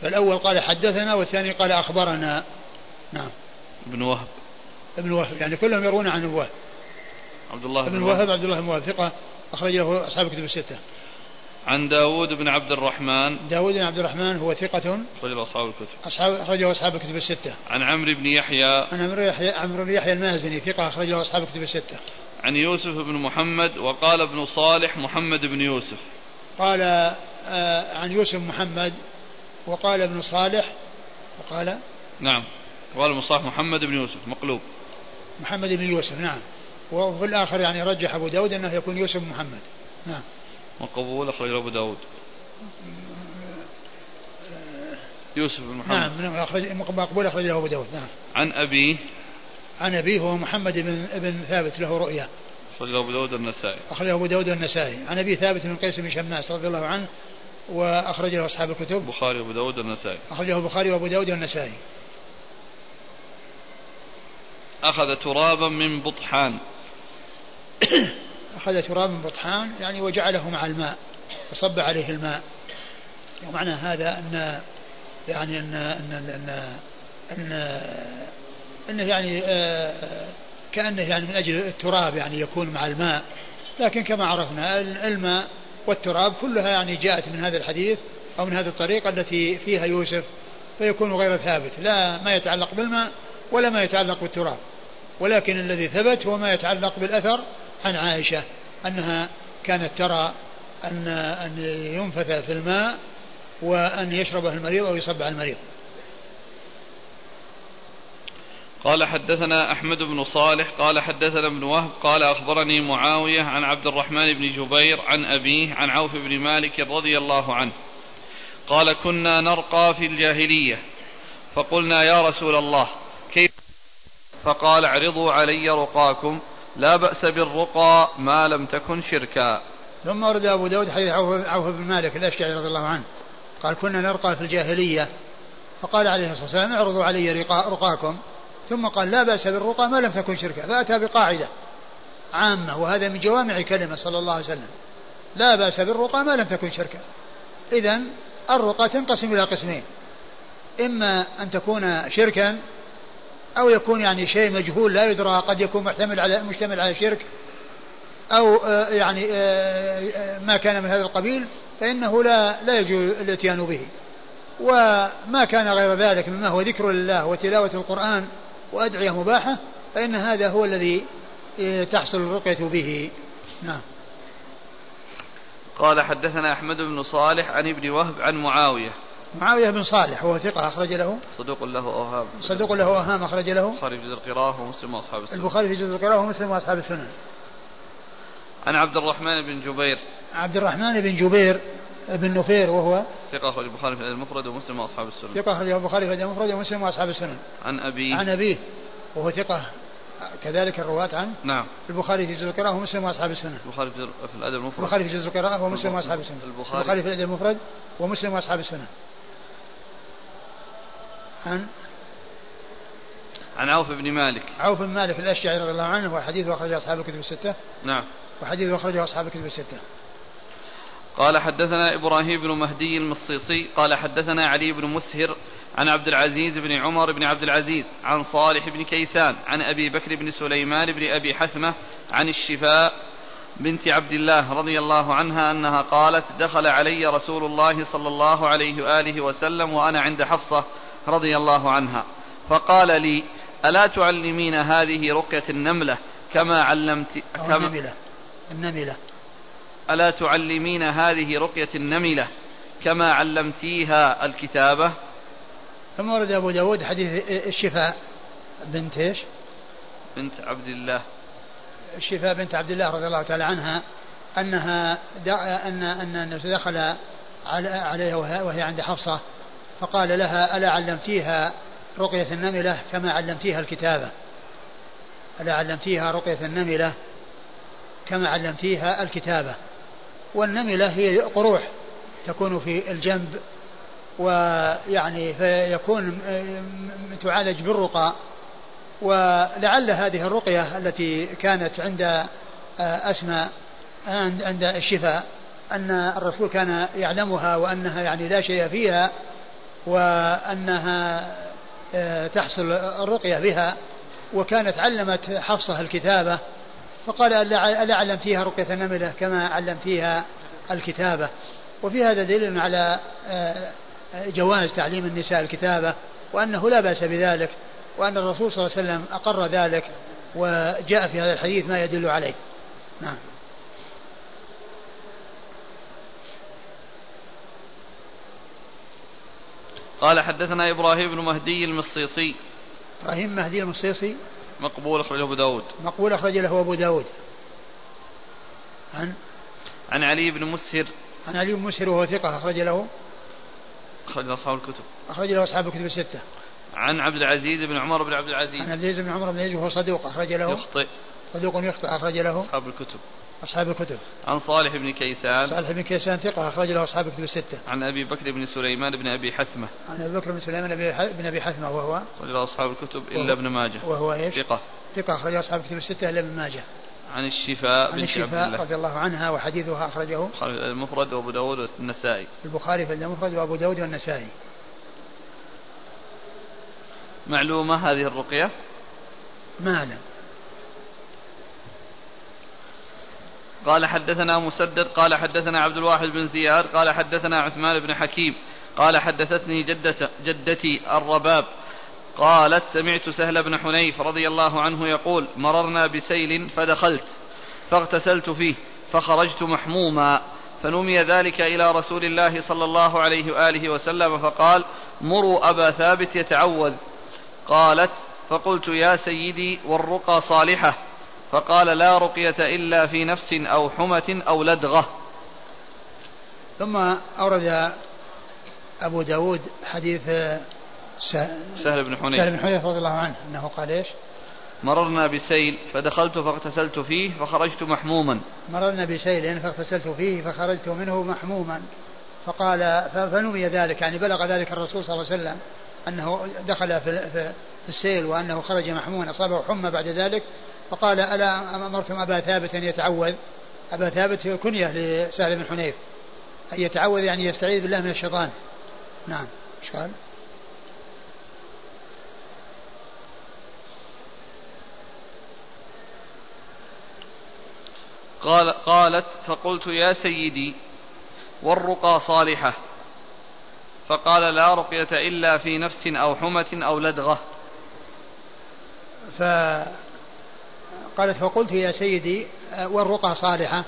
[SPEAKER 2] فالأول قال حدثنا والثاني قال أخبرنا. نعم.
[SPEAKER 1] ابن وهب.
[SPEAKER 2] ابن وهب يعني كلهم يروون عن وهب.
[SPEAKER 1] عبد الله
[SPEAKER 2] ابن وهب. عبد الله بن وهب ثقة أخرج له أصحاب الكتب الستة.
[SPEAKER 1] عن داود بن عبد الرحمن.
[SPEAKER 2] داود بن عبد الرحمن هو ثقة
[SPEAKER 1] أخرجه أصحاب الكتب.
[SPEAKER 2] أصحاب أخرجه أصحاب الكتب الستة.
[SPEAKER 1] عن عمرو بن يحيى.
[SPEAKER 2] عن عمرو يحيى عمرو بن يحيى المازني ثقة أخرجه أصحاب الكتب الستة.
[SPEAKER 1] عن يوسف بن محمد وقال ابن صالح محمد بن يوسف.
[SPEAKER 2] قال آه عن يوسف محمد وقال ابن صالح وقال؟
[SPEAKER 1] نعم. قال ابن صالح محمد بن يوسف مقلوب.
[SPEAKER 2] محمد بن يوسف نعم. وفي الآخر يعني رجح أبو داود أنه يكون يوسف محمد. نعم.
[SPEAKER 1] مقبول أخرج أبو داود. يوسف بن محمد.
[SPEAKER 2] نعم, نعم، أخرج مقبول أخرجه أبو داود نعم.
[SPEAKER 1] عن أبيه
[SPEAKER 2] عن أبيه هو محمد بن ابن ثابت له رؤيا.
[SPEAKER 1] أخرجه أبو داود النسائي
[SPEAKER 2] أخرجه أبو داود النسائي عن أبي ثابت بن قيس بن شماس رضي الله عنه وأخرجه أصحاب الكتب.
[SPEAKER 1] البخاري وأبو داود النسائي
[SPEAKER 2] أخرجه البخاري وأبو داود النسائي
[SPEAKER 1] أخذ ترابا من بطحان.
[SPEAKER 2] أخذ ترابا من بطحان يعني وجعله مع الماء وصب عليه الماء. ومعنى هذا أن يعني أن أن أن, أن, أنه يعني آه، كأنه يعني من أجل التراب يعني يكون مع الماء. لكن كما عرفنا الماء والتراب كلها يعني جاءت من هذا الحديث أو من هذه الطريقة التي فيها يوسف فيكون غير ثابت. لا ما يتعلق بالماء ولا ما يتعلق بالتراب. ولكن الذي ثبت هو ما يتعلق بالأثر عن عائشة أنها كانت ترى أن أن ينفث في الماء وأن يشربه المريض أو يصب على المريض.
[SPEAKER 1] قال حدثنا أحمد بن صالح قال حدثنا ابن وهب قال أخبرني معاوية عن عبد الرحمن بن جبير عن أبيه عن عوف بن مالك رضي الله عنه. قال كنا نرقى في الجاهلية. فقلنا يا رسول الله كيف؟ فقال اعرضوا علي رقاكم. لا بأس بالرقى ما لم تكن شركا.
[SPEAKER 2] ثم ورد أبو داود حديث عوف بن مالك الأشجعي رضي الله عنه. قال كنا نرقى في الجاهلية. فقال عليه الصلاة والسلام اعرضوا علي رقاكم. ثم قال لا بأس بالرقى ما لم تكن شركا. فأتى بقاعدة عامة وهذا من جوامع كلمة صلى الله عليه وسلم. لا بأس بالرقى ما لم تكن شركا. إذا الرقى تنقسم إلى قسمين. إما أن تكون شركا أو يكون يعني شيء مجهول لا يدرى قد يكون محتمل على مشتمل على شرك أو آه، يعني آه، آه، ما كان من هذا القبيل فإنه لا لا يجوز الاتيان به. وما كان غير ذلك مما هو ذكر لله وتلاوة القرآن وأدعية مباحة فإن هذا هو الذي تحصل الرقية به. نعم.
[SPEAKER 1] قال حدثنا أحمد بن صالح عن ابن وهب عن معاوية.
[SPEAKER 2] معاوية بن صالح وهو ثقة أخرج له.
[SPEAKER 1] صدوق له أوهام.
[SPEAKER 2] صدوق له أوهام أخرج له.
[SPEAKER 1] البخاري في جزء القراءة ومسلم وأصحاب السنن
[SPEAKER 2] البخاري في جزء القراءة ومسلم وأصحاب السنن
[SPEAKER 1] عن عبد الرحمن بن جبير.
[SPEAKER 2] عبد الرحمن بن جبير بن نفير وهو
[SPEAKER 1] ثقة أخرج البخاري في المفرد ومسلم وأصحاب السنن
[SPEAKER 2] ثقة أخرج البخاري في المفرد ومسلم وأصحاب السنن
[SPEAKER 1] عن أبيه.
[SPEAKER 2] عن أبيه وهو ثقة كذلك الرواة عن
[SPEAKER 1] نعم.
[SPEAKER 2] البخاري في جزء القراءة ومسلم وأصحاب السنن
[SPEAKER 1] البخاري في الأدب المفرد.
[SPEAKER 2] البخاري في جزء القراءة ومسلم وأصحاب السنن
[SPEAKER 1] البخاري,
[SPEAKER 2] البخاري في الأدب المفرد ومسلم وأصحاب السنن عن
[SPEAKER 1] عن عوف بن مالك.
[SPEAKER 2] عوف بن مالك الأشجعي رضي الله عنه وحديثه أخرجه أصحاب الكتب الستة.
[SPEAKER 1] نعم.
[SPEAKER 2] وحديثه أخرجه أصحاب الكتب الستة.
[SPEAKER 1] قال حدثنا إبراهيم بن مهدي المصيصي قال حدثنا علي بن مسهر عن عبد العزيز بن عمر بن عبد العزيز عن صالح بن كيسان عن أبي بكر بن سليمان بن أبي حثمة عن الشفاء بنت عبد الله رضي الله عنها أنها قالت دخل علي رسول الله صلى الله عليه وآله وسلم وأنا عند حفصة رضي الله عنها فقال لي ألا تعلمين هذه رقية النملة كما علمت
[SPEAKER 2] كما النملة. النملة.
[SPEAKER 1] ألا تعلمين هذه رقية النملة كما علمتيها الكتابة؟
[SPEAKER 2] ثم ورد أبو داود حديث الشفاء بنت إيش؟
[SPEAKER 1] بنت عبد الله.
[SPEAKER 2] الشفاء بنت عبد الله رضي الله تعالى عنها أنها أن أن دخل عليها وهي عند حفصة فقال لها ألا علمتيها رقية النملة كما علمتيها الكتابة؟ ألا علمتيها رقية النملة كما علمتيها الكتابة؟ والنملة هي قروح تكون في الجنب ويعني فيكون تعالج بالرقى ولعل هذه الرقية التي كانت عند أسماء عند الشفاء أن الرسول كان يعلمها وأنها يعني لا شيء فيها وأنها تحصل الرقية بها وكانت علمت حفصة الكتابة فقال ألا علمتيها رقية النملة كما علمتيها الكتابة. وفي هذا دليل على جواز تعليم النساء الكتابة وأنه لا بأس بذلك وأن الرسول صلى الله عليه وسلم أقر ذلك وجاء في هذا الحديث ما يدل عليه. نعم.
[SPEAKER 1] قال حدثنا إبراهيم بن مهدي المصيصي.
[SPEAKER 2] إبراهيم مهدي المصيصي.
[SPEAKER 1] مقبول أخرجه أبو داود.
[SPEAKER 2] مقبول أخرج له أبو داود. عن؟
[SPEAKER 1] عن علي بن مسهر.
[SPEAKER 2] عن علي بن مسهر وهو ثقة أخرج له.
[SPEAKER 1] أخرج له أصحاب الكتب.
[SPEAKER 2] أخرج له أصحاب الكتب الستة.
[SPEAKER 1] عن عبد العزيز بن عمر بن عبد العزيز.
[SPEAKER 2] عن عبد العزيز بن عمر بن العزيز وهو صدوق أخرج له.
[SPEAKER 1] يخطئ.
[SPEAKER 2] صدوق يخطئ أخرج له.
[SPEAKER 1] أصحاب الكتب.
[SPEAKER 2] أصحاب الكتب.
[SPEAKER 1] عن صالح بن كيسان.
[SPEAKER 2] صالح بن كيسان ثقة أخرج له أصحاب الكتب الستة.
[SPEAKER 1] عن أبي بكر بن سليمان بن أبي حثمة.
[SPEAKER 2] عن أبي بكر بن سليمان بن أبي حثمة وهو
[SPEAKER 1] أخرج له أصحاب الكتب إلا ابن ماجه.
[SPEAKER 2] وهو إيش؟
[SPEAKER 1] ثقة.
[SPEAKER 2] ثقة أخرج أصحاب الكتب الستة إلا ابن ماجه.
[SPEAKER 1] عن الشفاء
[SPEAKER 2] عن الشفاء رضي الله عنها وحديثها أخرجه.
[SPEAKER 1] المفرد وأبو داود والنسائي.
[SPEAKER 2] البخاري في المفرد وأبو داود والنسائي.
[SPEAKER 1] معلومة هذه الرقية؟
[SPEAKER 2] ما أعلم.
[SPEAKER 1] قال حدثنا مسدد قال حدثنا عبد الواحد بن زياد قال حدثنا عثمان بن حكيم قال حدثتني جدة جدتي الرباب قالت سمعت سهل بن حنيف رضي الله عنه يقول مررنا بسيل فدخلت فاغتسلت فيه فخرجت محموما فنمي ذلك إلى رسول الله صلى الله عليه وآله وسلم فقال مروا أبا ثابت يتعوذ قالت فقلت يا سيدي والرقى صالحة فقال لا رقية إلا في نفس أو حمة أو لدغة.
[SPEAKER 2] ثم أورد أبو داود حديث
[SPEAKER 1] سهل بن حنيف.
[SPEAKER 2] سهل بن حنيف رضي الله عنه أنه قال إيش؟
[SPEAKER 1] مررنا بسيل فدخلت فاغتسلت فيه فخرجت محموما.
[SPEAKER 2] مررنا بسيل فاغتسلت فيه فخرجت منه محموما. فقال فنمي ذلك يعني بلغ ذلك الرسول صلى الله عليه وسلم أنه دخل في, في السيل وأنه خرج محموما أصابه حمى بعد ذلك فقال ألا أمرتم أبا ثابت أن يتعوذ؟ أبا ثابت كنية لسهل بن حنيف. أن يتعوذ يعني يستعيذ بالله من الشيطان. نعم. إيش قال؟
[SPEAKER 1] قال قالت فقلت يا سيدي والرقى صالحة. فقال لا رقية إلا في نفس أو حمة أو لدغة.
[SPEAKER 2] فقالت فقلت يا سيدي والرقى صالحة؟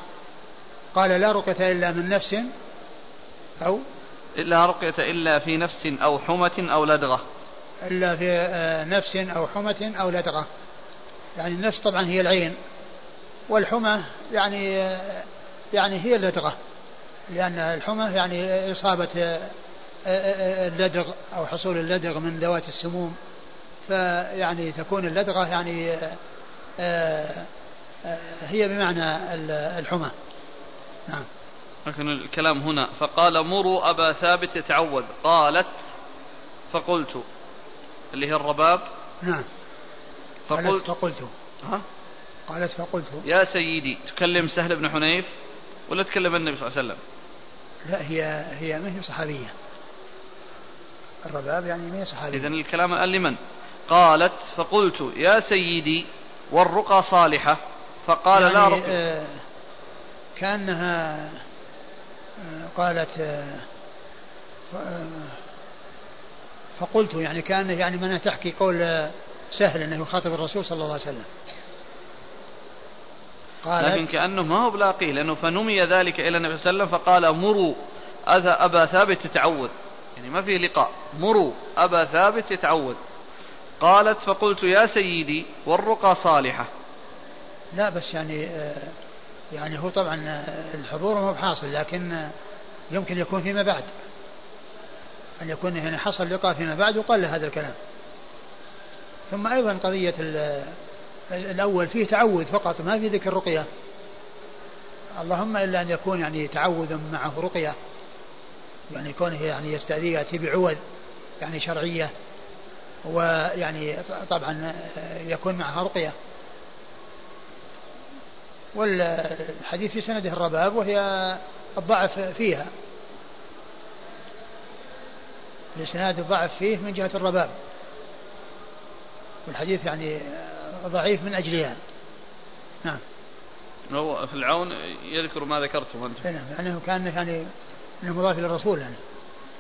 [SPEAKER 2] قال لا رقية إلا من نفس أو
[SPEAKER 1] لا رقية إلا في نفس أو حمة أو لدغة.
[SPEAKER 2] إلا في آه، نفس أو حمة أو لدغة. يعني النفس طبعا هي العين والحمى يعني يعني هي اللدغة. لأن الحمى يعني إصابة اللدغ أو حصول اللدغ من ذوات السموم. فيعني تكون اللدغة يعني هي بمعنى الحمى. نعم.
[SPEAKER 1] لكن الكلام هنا فقال مروا أبا ثابت يتعوذ قالت فقلت. اللي هي الرباب.
[SPEAKER 2] نعم. فقلت. فقلت. ها؟ قالت فقلت.
[SPEAKER 1] يا سيدي تكلم سهل بن حنيف ولا تكلم النبي صلى الله عليه وسلم؟
[SPEAKER 2] لا هي هي ما هي صحابية. الرباب يعني ما هي صحابية.
[SPEAKER 1] إذا الكلام الآن لمن؟ قالت فقلت. يا سيدي والرقى صالحة. فقال يعني لا رقى
[SPEAKER 2] آه كأنها آه قالت آه, آه، فقلت يعني كأن يعني من تحكي قول سهل إنه يخاطب الرسول صلى الله عليه وسلم.
[SPEAKER 1] قالت لكن كأنه ما هو بلاقيه لأنه فنمي ذلك إلى النبي صلى الله عليه وسلم فقال مروا أبا ثابت يتعوذ يعني ما فيه لقاء. مروا أبا ثابت يتعوذ قالت فقلت يا سيدي والرقى صالحة.
[SPEAKER 2] لا بس يعني آه، يعني هو طبعا آه، الحضور ما بحاصل لكن آه، يمكن يكون فيما بعد. أن يكون يعني حصل لقاء فيما بعد وقال له هذا الكلام. ثم أيضا قضية الأول فيه تعوذ فقط ما في ذكر رقية. اللهم إلا أن يكون يعني تعوذ معه رقية. يعني كونه يعني يستأذي يأتي بعوذ يعني شرعية. ويعني طبعا يكون معها رقية والحديث في سنده الرباب وهي الضعف فيها. الإسناد الضعف فيه من جهة الرباب. والحديث يعني ضعيف من أجلها. نعم.
[SPEAKER 1] هو في العون يذكر ما ذكرتم أنتم
[SPEAKER 2] نعم. يعني كان يعني إنه مضاف إلى الرسول يعني.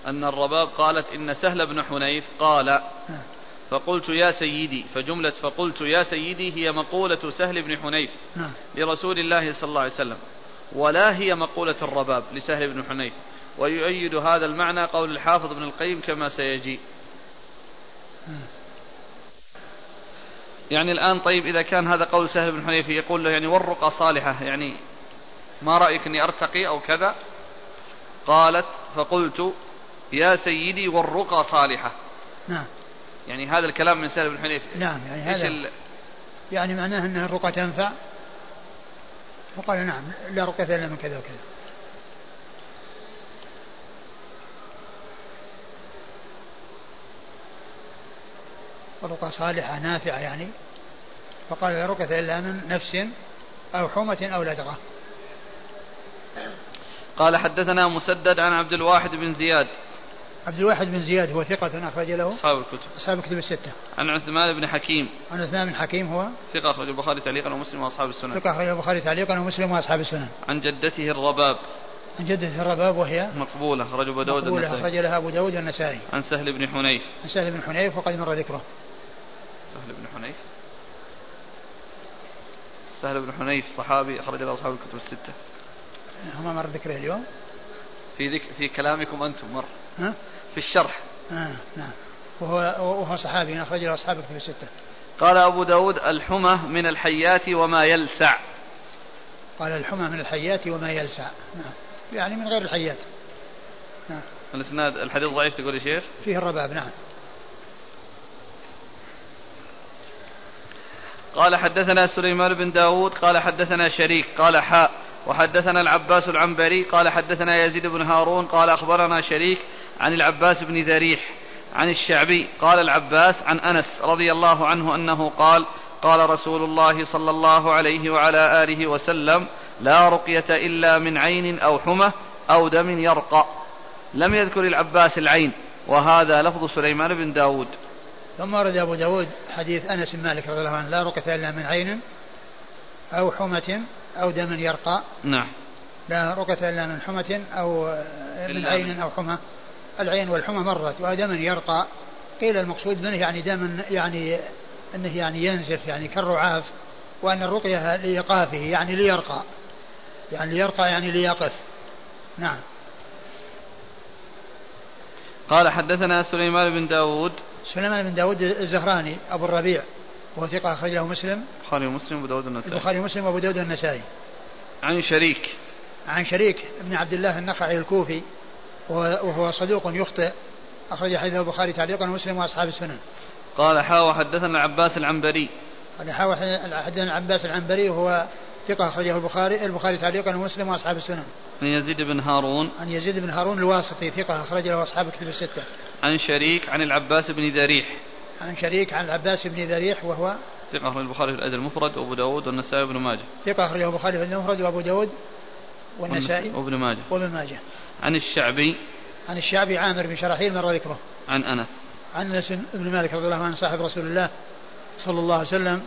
[SPEAKER 1] أن الرباب قالت إن سهل بن حنيف قال. فقلت يا سيدي فجملة فقلت يا سيدي هي مقولة سهل بن حنيف نعم. لرسول الله صلى الله عليه وسلم ولا هي مقولة الرباب لسهل بن حنيف ويؤيد هذا المعنى قول الحافظ ابن القيم كما سيجي. يعني الآن طيب إذا كان هذا قول سهل بن حنيفة يقول له يعني والرقى صالحة يعني ما رأيك أني أرتقي أو كذا قالت فقلت يا سيدي والرقى صالحة.
[SPEAKER 2] نعم.
[SPEAKER 1] يعني هذا الكلام من سهل بن حنيفة.
[SPEAKER 2] نعم يعني هذا ال... يعني معناه أن الرقى تنفع؟ فقال نعم لا رقية إلا من كذا وكذا. الرقى صالحة نافعة يعني. فقال لا رقية إلا من نفس أو حمة أو لدغة
[SPEAKER 1] قال حدثنا مسدد عن عبد الواحد بن زياد.
[SPEAKER 2] عبد الواحد بن زياد هو ثقة أخرج له؟
[SPEAKER 1] أصحاب الكتب.
[SPEAKER 2] أصحاب الكتب الستة.
[SPEAKER 1] عن عثمان بن حكيم.
[SPEAKER 2] عن عثمان بن حكيم هو؟
[SPEAKER 1] ثقة أخرج البخاري تعليقا ومسلم وأصحاب السنن.
[SPEAKER 2] ثقة أخرج البخاري تعليقا ومسلم وأصحاب السنن.
[SPEAKER 1] عن جدته الرباب.
[SPEAKER 2] عن جدته الرباب وهي؟
[SPEAKER 1] مقبولة أخرج أبو داود
[SPEAKER 2] مقبولة أخرج لها أبو داود النسائي.
[SPEAKER 1] عن سهل بن حنيف.
[SPEAKER 2] عن سهل بن حنيف وقد مر ذكره.
[SPEAKER 1] سهل بن حنيف. سهل بن حنيف صحابي أخرج له أصحاب الكتب الستة.
[SPEAKER 2] هما مر ذكره اليوم؟
[SPEAKER 1] في ذك في كلامكم أنتم مر.
[SPEAKER 2] ها؟
[SPEAKER 1] في الشرح.
[SPEAKER 2] آه نعم. وهو وهو صحابي أخرج له أصحاب الكتب الستة.
[SPEAKER 1] قال أبو داود الحمى من الحيات وما يلسع.
[SPEAKER 2] قال الحمى من الحيات وما يلسع. نعم. يعني من غير الحيات.
[SPEAKER 1] نعم. الإسناد الحديث ضعيف تقول يا شيخ؟
[SPEAKER 2] فيه الرباب نعم.
[SPEAKER 1] قال حدثنا سليمان بن داود قال حدثنا شريك قال حاء. وحدثنا العباس العنبري قال حدثنا يزيد بن هارون قال أخبرنا شريك عن العباس بن ذريح عن الشعبي قال العباس عن أنس رضي الله عنه أنه قال قال رسول الله صلى الله عليه وعلى آله وسلم لا رقية إلا من عين أو حمى أو دم يرقى. لم يذكر العباس العين وهذا لفظ سليمان بن داود.
[SPEAKER 2] ثم ورد أبو داود حديث أنس بن مالك رضي الله عنه لا رقية إلا من عين أو حمة أو دم يرقى.
[SPEAKER 1] نعم.
[SPEAKER 2] لا رقية إلا من حمة أو من عين أو حمى. العين والحمى مرت ودم يرقى. قيل المقصود منه يعني دم يعني إنه يعني ينزف يعني كالرعاف وأن الرقية لإيقافه يعني ليرقى. يعني ليرقى يعني ليقف. نعم.
[SPEAKER 1] قال حدثنا سليمان بن داود.
[SPEAKER 2] سليمان بن داود الزهراني أبو الربيع وهو ثقة أخرجه مسلم.
[SPEAKER 1] البخاري ومسلم وأبو داود النسائي
[SPEAKER 2] البخاري ومسلم وأبو داود النسائي
[SPEAKER 1] عن شريك.
[SPEAKER 2] عن شريك بن عبد الله النخعي الكوفي. وهو صدوق يخطئ أخرج حديثه البخاري تعليقا ومسلم وأصحاب السنن
[SPEAKER 1] قال حاوى حدثنا العباس العنبري
[SPEAKER 2] قال حاوى حدثنا العباس العنبري وهو ثقة أخرجه البخاري البخاري تعليقا ومسلم وأصحاب السنن.
[SPEAKER 1] عن يزيد بن هارون.
[SPEAKER 2] عن يزيد بن هارون الواسطي ثقة أخرج له أصحاب الكتب الستة.
[SPEAKER 1] عن شريك عن العباس بن ذريح.
[SPEAKER 2] عن شريك عن العباس بن ذريح وهو
[SPEAKER 1] ثقة أخرج البخاري في الأدب المفرد وأبو داود والنسائي وابن ماجه.
[SPEAKER 2] ثقة أخرجه البخاري في الأدب المفرد وأبو داود والنسائي
[SPEAKER 1] وابن ماجه.
[SPEAKER 2] وابن ماجه.
[SPEAKER 1] عن الشعبي.
[SPEAKER 2] عن الشعبي عامر بن شراحيل مر ذكره.
[SPEAKER 1] عن أنس.
[SPEAKER 2] عن أنس بن مالك رضي الله عنه صاحب رسول الله صلى الله عليه وسلم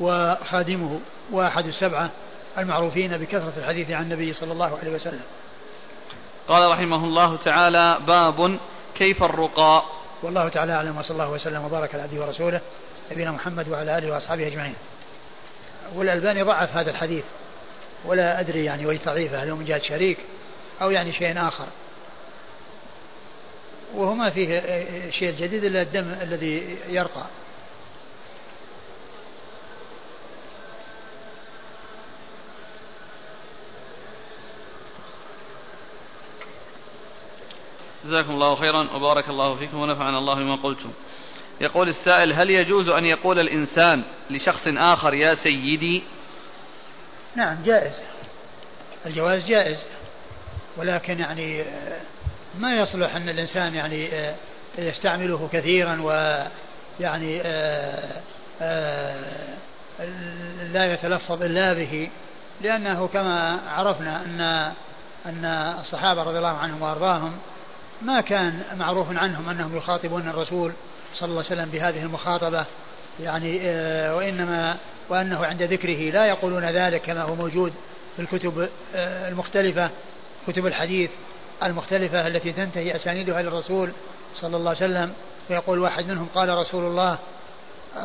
[SPEAKER 2] وخادمه وأحد السبعة المعروفين بكثرة الحديث عن النبي صلى الله عليه وسلم.
[SPEAKER 1] قال رحمه الله تعالى باب كيف الرقى
[SPEAKER 2] والله تعالى أعلم وصلى الله وسلم وبارك على عبده ورسوله نبينا محمد وعلى آله وأصحابه أجمعين. والألباني ضعف هذا الحديث ولا أدري يعني وجه ضعيفة هل هو من جهة شريك أو يعني شيء آخر. وهو ما فيه شيء جديد إلا الدم الذي يرقى.
[SPEAKER 1] جزاكم الله خيرا وبارك الله فيكم ونفعنا الله بما قلتم. يقول السائل هل يجوز أن يقول الإنسان لشخص آخر يا سيدي
[SPEAKER 2] نعم جائز. الجواز جائز. ولكن يعني ما يصلح أن الإنسان يعني آه، يستعمله كثيرا ويعني آه، آه، لا يتلفظ إلا به. لأنه كما عرفنا أن أن الصحابة رضي الله عنهم وأرضاهم ما كان معروف عنهم أنهم يخاطبون الرسول صلى الله عليه وسلم بهذه المخاطبة. يعني وإنما وأنه عند ذكره لا يقولون ذلك كما هو موجود في الكتب المختلفة. كتب الحديث المختلفة التي تنتهي أسانيدها إلى الرسول صلى الله عليه وسلم فيقول واحد منهم قال رسول الله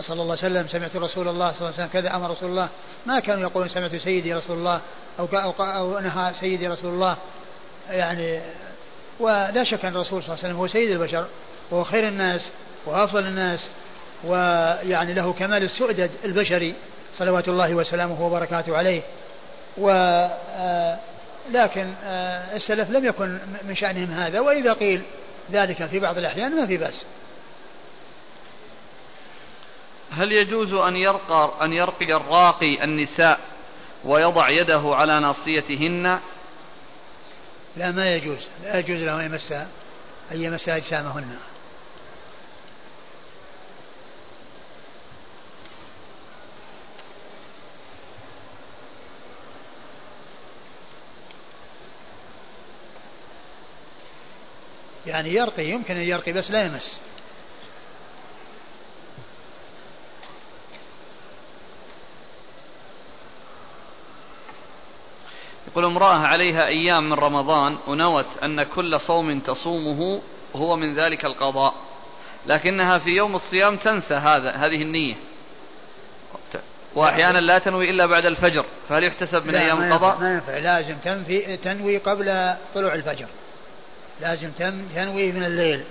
[SPEAKER 2] صلى الله عليه وسلم سمعت رسول الله صلى الله عليه وسلم كذا أمر رسول الله. ما كانوا يقولون سمعت سيدي رسول الله أو, أو, أو نهى سيدي رسول الله. يعني ولا شك أن الرسول صلى الله عليه وسلم هو سيد البشر وهو خير الناس وأفضل الناس ويعني له كمال السؤدد البشري صلوات الله وسلامه وبركاته عليه. و آه، لكن آه، السلف لم يكن من شأنهم هذا وإذا قيل ذلك في بعض الأحيان ما في بأس
[SPEAKER 1] هل يجوز أن يرقى أن يرقي الراقي النساء ويضع يده على ناصيتهن؟
[SPEAKER 2] لا ما يجوز، لا يجوز له أن يمس أن يمس أجسامهن. يعني يرقي يمكن أن يرقي بس لا يمس.
[SPEAKER 1] يقول امرأة عليها أيام من رمضان ونوت أن كل صوم تصومه هو من ذلك القضاء. لكنها في يوم الصيام تنسى هذا هذه النية. وأحيانا لا تنوي إلا بعد الفجر فهل يحتسب من أيام القضاء؟
[SPEAKER 2] ما ينفع. لازم تنفي تنوي قبل طلوع الفجر. لازم تنوي من الليل.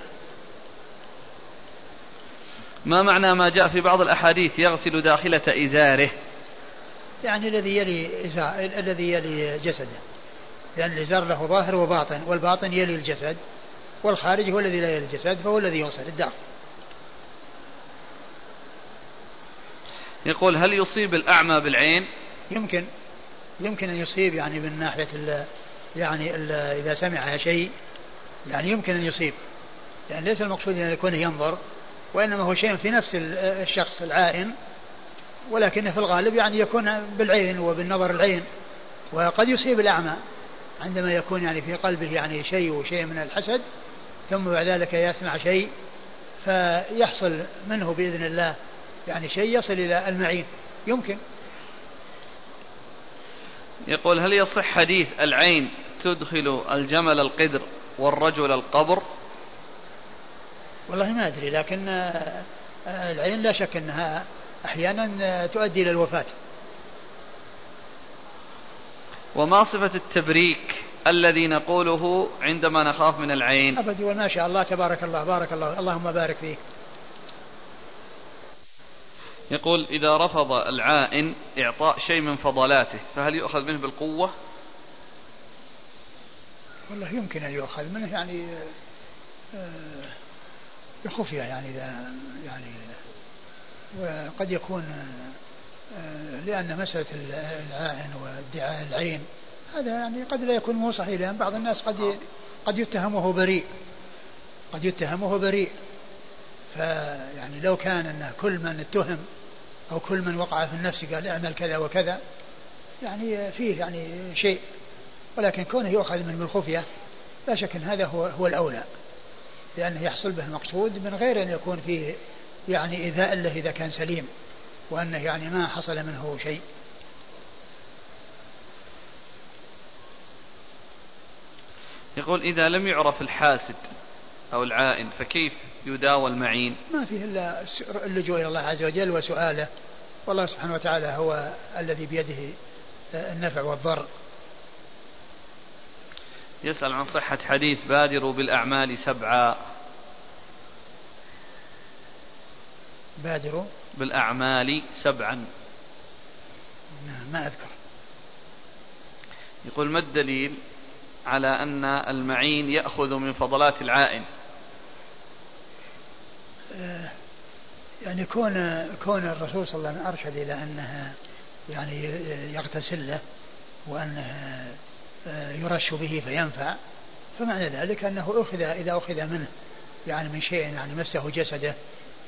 [SPEAKER 1] ما معنى ما جاء في بعض الأحاديث يغسل داخلة إزاره؟
[SPEAKER 2] يعني الذي يلي إزار الذي يلي جسده. لأن الإزار له ظاهر وباطن والباطن يلي الجسد والخارج هو الذي لا يلي الجسد فهو الذي يغسل الداخل.
[SPEAKER 1] يقول هل يصيب الأعمى بالعين؟
[SPEAKER 2] يمكن يمكن أن يصيب يعني من ناحية ال يعني ال إذا سمع شيء يعني يمكن أن يصيب. يعني ليس المقصود أن يكون ينظر وإنما هو شيء في نفس الشخص العائن ولكن في الغالب يعني يكون بالعين وبالنظر العين وقد يصيب الأعمى عندما يكون يعني في قلبه يعني شيء وشيء من الحسد ثم بعد ذلك يسمع شيء فيحصل منه بإذن الله يعني شيء يصل إلى المعين. يمكن.
[SPEAKER 1] يقول هل يصح حديث العين تدخل الجمل القدر والرجل القبر؟
[SPEAKER 2] والله ما أدري لكن العين لا شك أنها أحيانا تؤدي إلى الوفاة.
[SPEAKER 1] وما صفة التبريك الذي نقوله عندما نخاف من العين؟
[SPEAKER 2] أبد وما شاء الله تبارك الله بارك الله اللهم بارك فيك
[SPEAKER 1] يقول إذا رفض العائن إعطاء شيء من فضلاته فهل يؤخذ منه بالقوة؟
[SPEAKER 2] والله يمكن أن يؤخذ منه يعني بخفية آه، يعني إذا يعني وقد يكون آه، لأن مسألة العائن وادعاء العين هذا يعني قد لا يكون مو صحيح لأن بعض الناس قد قد يتهم وهو بريء قد يتهم وهو بريء فيعني لو كان أن كل من اتهم أو كل من وقع في النفس قال أعمل كذا وكذا يعني فيه يعني شيء. ولكن كونه يؤخذ من بالخفية لا شك أن هذا هو, هو الأولى. لأنه يحصل به المقصود من غير أن يكون فيه يعني إيذاء له إذا كان سليم وأنه يعني ما حصل منه شيء.
[SPEAKER 1] يقول إذا لم يعرف الحاسد أو العائن فكيف يداوى المعين؟
[SPEAKER 2] ما فيه إلا اللجوء إلى الله عز وجل وسؤاله والله سبحانه وتعالى هو الذي بيده النفع والضر.
[SPEAKER 1] يسأل عن صحة حديث بادروا بالأعمال سبعا.
[SPEAKER 2] بادروا
[SPEAKER 1] بالأعمال سبعا.
[SPEAKER 2] نعم ما أذكر.
[SPEAKER 1] يقول ما الدليل على أن المعين يأخذ من فضلات العائن؟
[SPEAKER 2] آه، يعني كون كون الرسول صلى الله عليه وسلم أرشد إلى أنها يعني يغتسل له وأنه آه، يرش به فينفع. فمعنى ذلك أنه أخذ إذا أخذ منه يعني من شيء يعني مسه جسده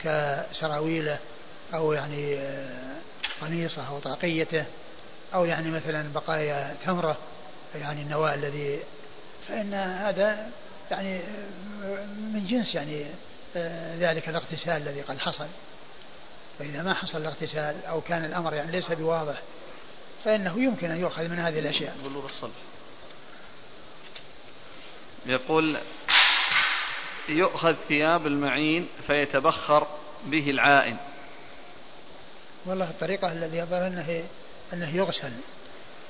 [SPEAKER 2] كسراويله أو يعني آه، قميصه أو طاقيته أو يعني مثلا بقايا تمرة يعني النواة الذي فإن هذا يعني آه، من جنس يعني آه، ذلك الاغتسال الذي قد حصل. فإذا ما حصل الاغتسال أو كان الأمر يعني ليس بواضح فإنه يمكن أن يؤخذ من هذه الأشياء.
[SPEAKER 1] يقول يؤخذ ثياب المعين فيتبخر به العائن.
[SPEAKER 2] والله الطريقة الذي يظهر أنه أنه يغسل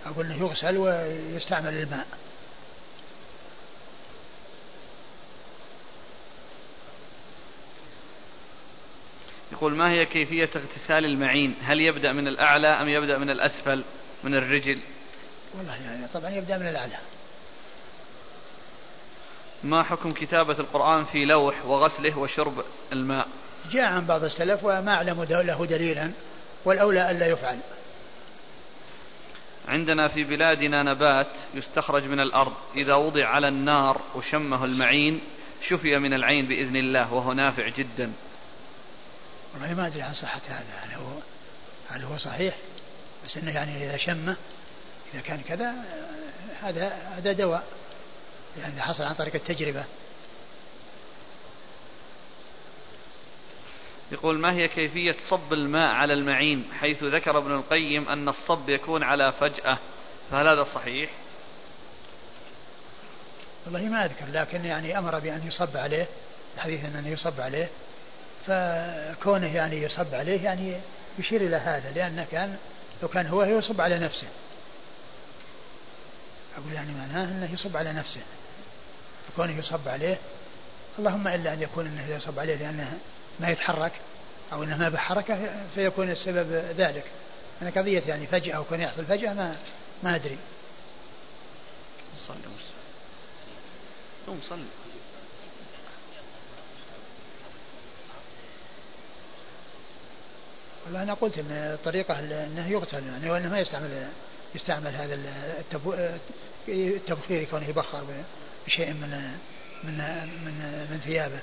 [SPEAKER 2] أقول أنه يغسل ويستعمل الماء.
[SPEAKER 1] يقول ما هي كيفية اغتسال المعين؟ هل يبدأ من الأعلى أم يبدأ من الأسفل من الرجل؟
[SPEAKER 2] والله يعني طبعا يبدأ من الأعلى.
[SPEAKER 1] ما حكم كتابة القرآن في لوح وغسله وشرب الماء؟
[SPEAKER 2] جاء عن بعض السلف وما أعلم له دليلا والأولى ألا يفعل.
[SPEAKER 1] عندنا في بلادنا نبات يستخرج من الأرض إذا وضع على النار وشمه المعين شفي من العين بإذن الله وهو نافع جدا.
[SPEAKER 2] والله ما أدري عن صحة هذا هل هو هل هو صحيح؟ بس أنه يعني إذا شمه إذا كان كذا هذا هذا دواء. يعني حصل عن طريق التجربة.
[SPEAKER 1] يقول ما هي كيفية صب الماء على المعين حيث ذكر ابن القيم أن الصب يكون على فجأة؟ فهل هذا صحيح؟
[SPEAKER 2] والله ما أذكر لكن يعني أمر بأن يصب عليه الحديث أنه يصب عليه. فكونه يعني يصب عليه يعني يشير إلى هذا لأنه كان لو كان هو يصب على نفسه. أقول يعني معناه أنه يصب على نفسه. كونه يصب عليه اللهم إلا أن يكون أنه يصب عليه لأنه ما يتحرك أو أنه ما بحركة فيكون السبب ذلك. أنا قضية يعني فجأة أو كان يحصل فجأة ما ما أدري.
[SPEAKER 1] صلي قوم صلي.
[SPEAKER 2] والله أنا قلت أن الطريقة أنه يغسل يعني وأنه ما يستعمل يستعمل هذا التبخير كونه يبخر. شيء من من من, من ثيابه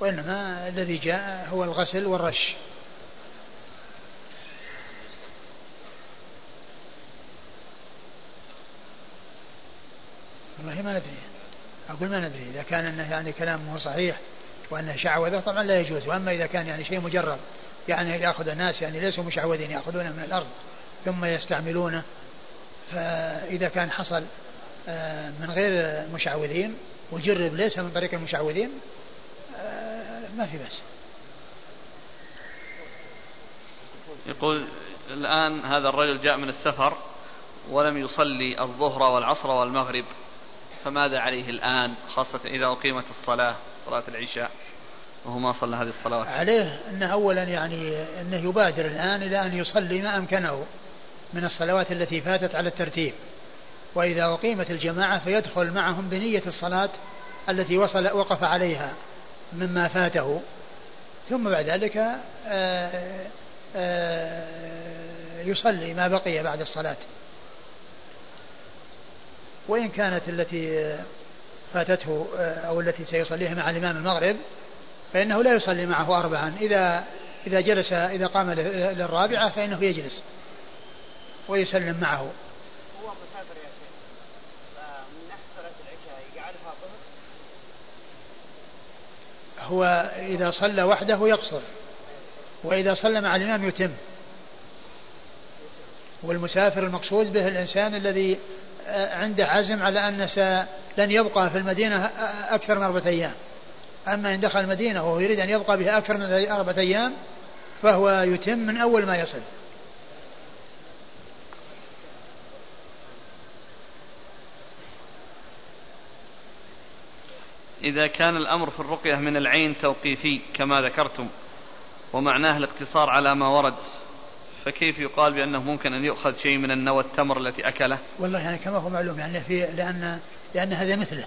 [SPEAKER 2] وإنما الذي جاء هو الغسل والرش. والله ما ندري أقول ما ندري إذا كان أنه يعني كلامه صحيح وأنه شعوذة طبعا لا يجوز وأما إذا كان يعني شيء مجرد يعني يأخذ الناس يعني ليسوا مشعوذين يأخذونه من الأرض ثم يستعملونه فإذا كان حصل من غير مشعوذين وجرب ليس من طريق المشعوذين آه، ما في بأس.
[SPEAKER 1] يقول الآن هذا الرجل جاء من السفر ولم يصلي الظهر والعصر والمغرب فماذا عليه الآن؟ خاصة إذا أقيمت الصلاة صلاة العشاء وهو ما صلى هذه الصلوات.
[SPEAKER 2] عليه أنه أولا يعني أنه يبادر الآن إلى أن يصلي ما أمكنه من الصلوات التي فاتت على الترتيب. وإذا أقيمت الجماعة فيدخل معهم بنية الصلاة التي وصل وقف عليها مما فاته. ثم بعد ذلك آآ آه، آآ آه، يصلي ما بقي بعد الصلاة. وإن كانت التي فاتته آه، أو التي سيصليها مع الإمام المغرب فإنه لا يصلي معه أربعا. إذا إذا جلس إذا قام للرابعة فإنه يجلس ويسلم معه هو مسافر يا شيخ فمن ناحية صلاة العشاء يجعلها ظهر هو إذا صلى وحده يقصر وإذا صلى مع الإمام يتم. والمسافر المقصود به الإنسان الذي عنده عزم على أن لن يبقى في المدينة أكثر من أربعة أيام. أما إن دخل المدينة وهو يريد أن يبقى بها أكثر من أربعة أيام فهو يتم من أول ما يصل.
[SPEAKER 1] إذا كان الأمر في الرقية من العين توقيفي كما ذكرتم ومعناه الاقتصار على ما ورد فكيف يقال بأنه ممكن أن يؤخذ شيء من النوى التمر التي أكله؟
[SPEAKER 2] والله يعني كما هو معلوم يعني في لأن لأن هذا مثله.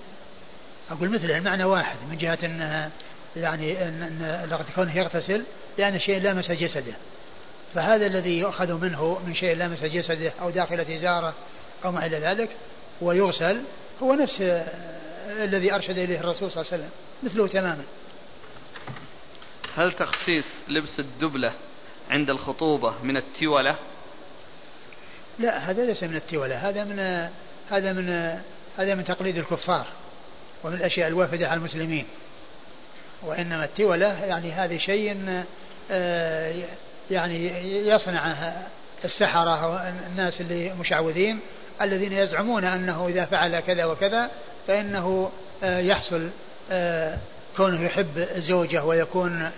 [SPEAKER 2] أقول مثله المعنى واحد من جهة أنها يعني أن كونه يغتسل لأن الشيء لامس جسده. فهذا الذي يؤخذ منه من شيء لامس جسده أو داخل إزارة أو ما إلى ذلك ويغسل هو نفس الذي أرشد إليه الرسول صلى الله عليه وسلم. مثله تماما.
[SPEAKER 1] هل تخصيص لبس الدبلة عند الخطوبة من التولة؟
[SPEAKER 2] لا هذا ليس من التولة. هذا من هذا من هذا من تقليد الكفار ومن الأشياء الوافدة على المسلمين. وإنما التولة يعني هذه شيء آه، يعني يصنع السحرة الناس اللي مشعوذين الذين يزعمون أنه إذا فعل كذا وكذا فإنه آه، يحصل آه، كونه يحب الزوجة ويكون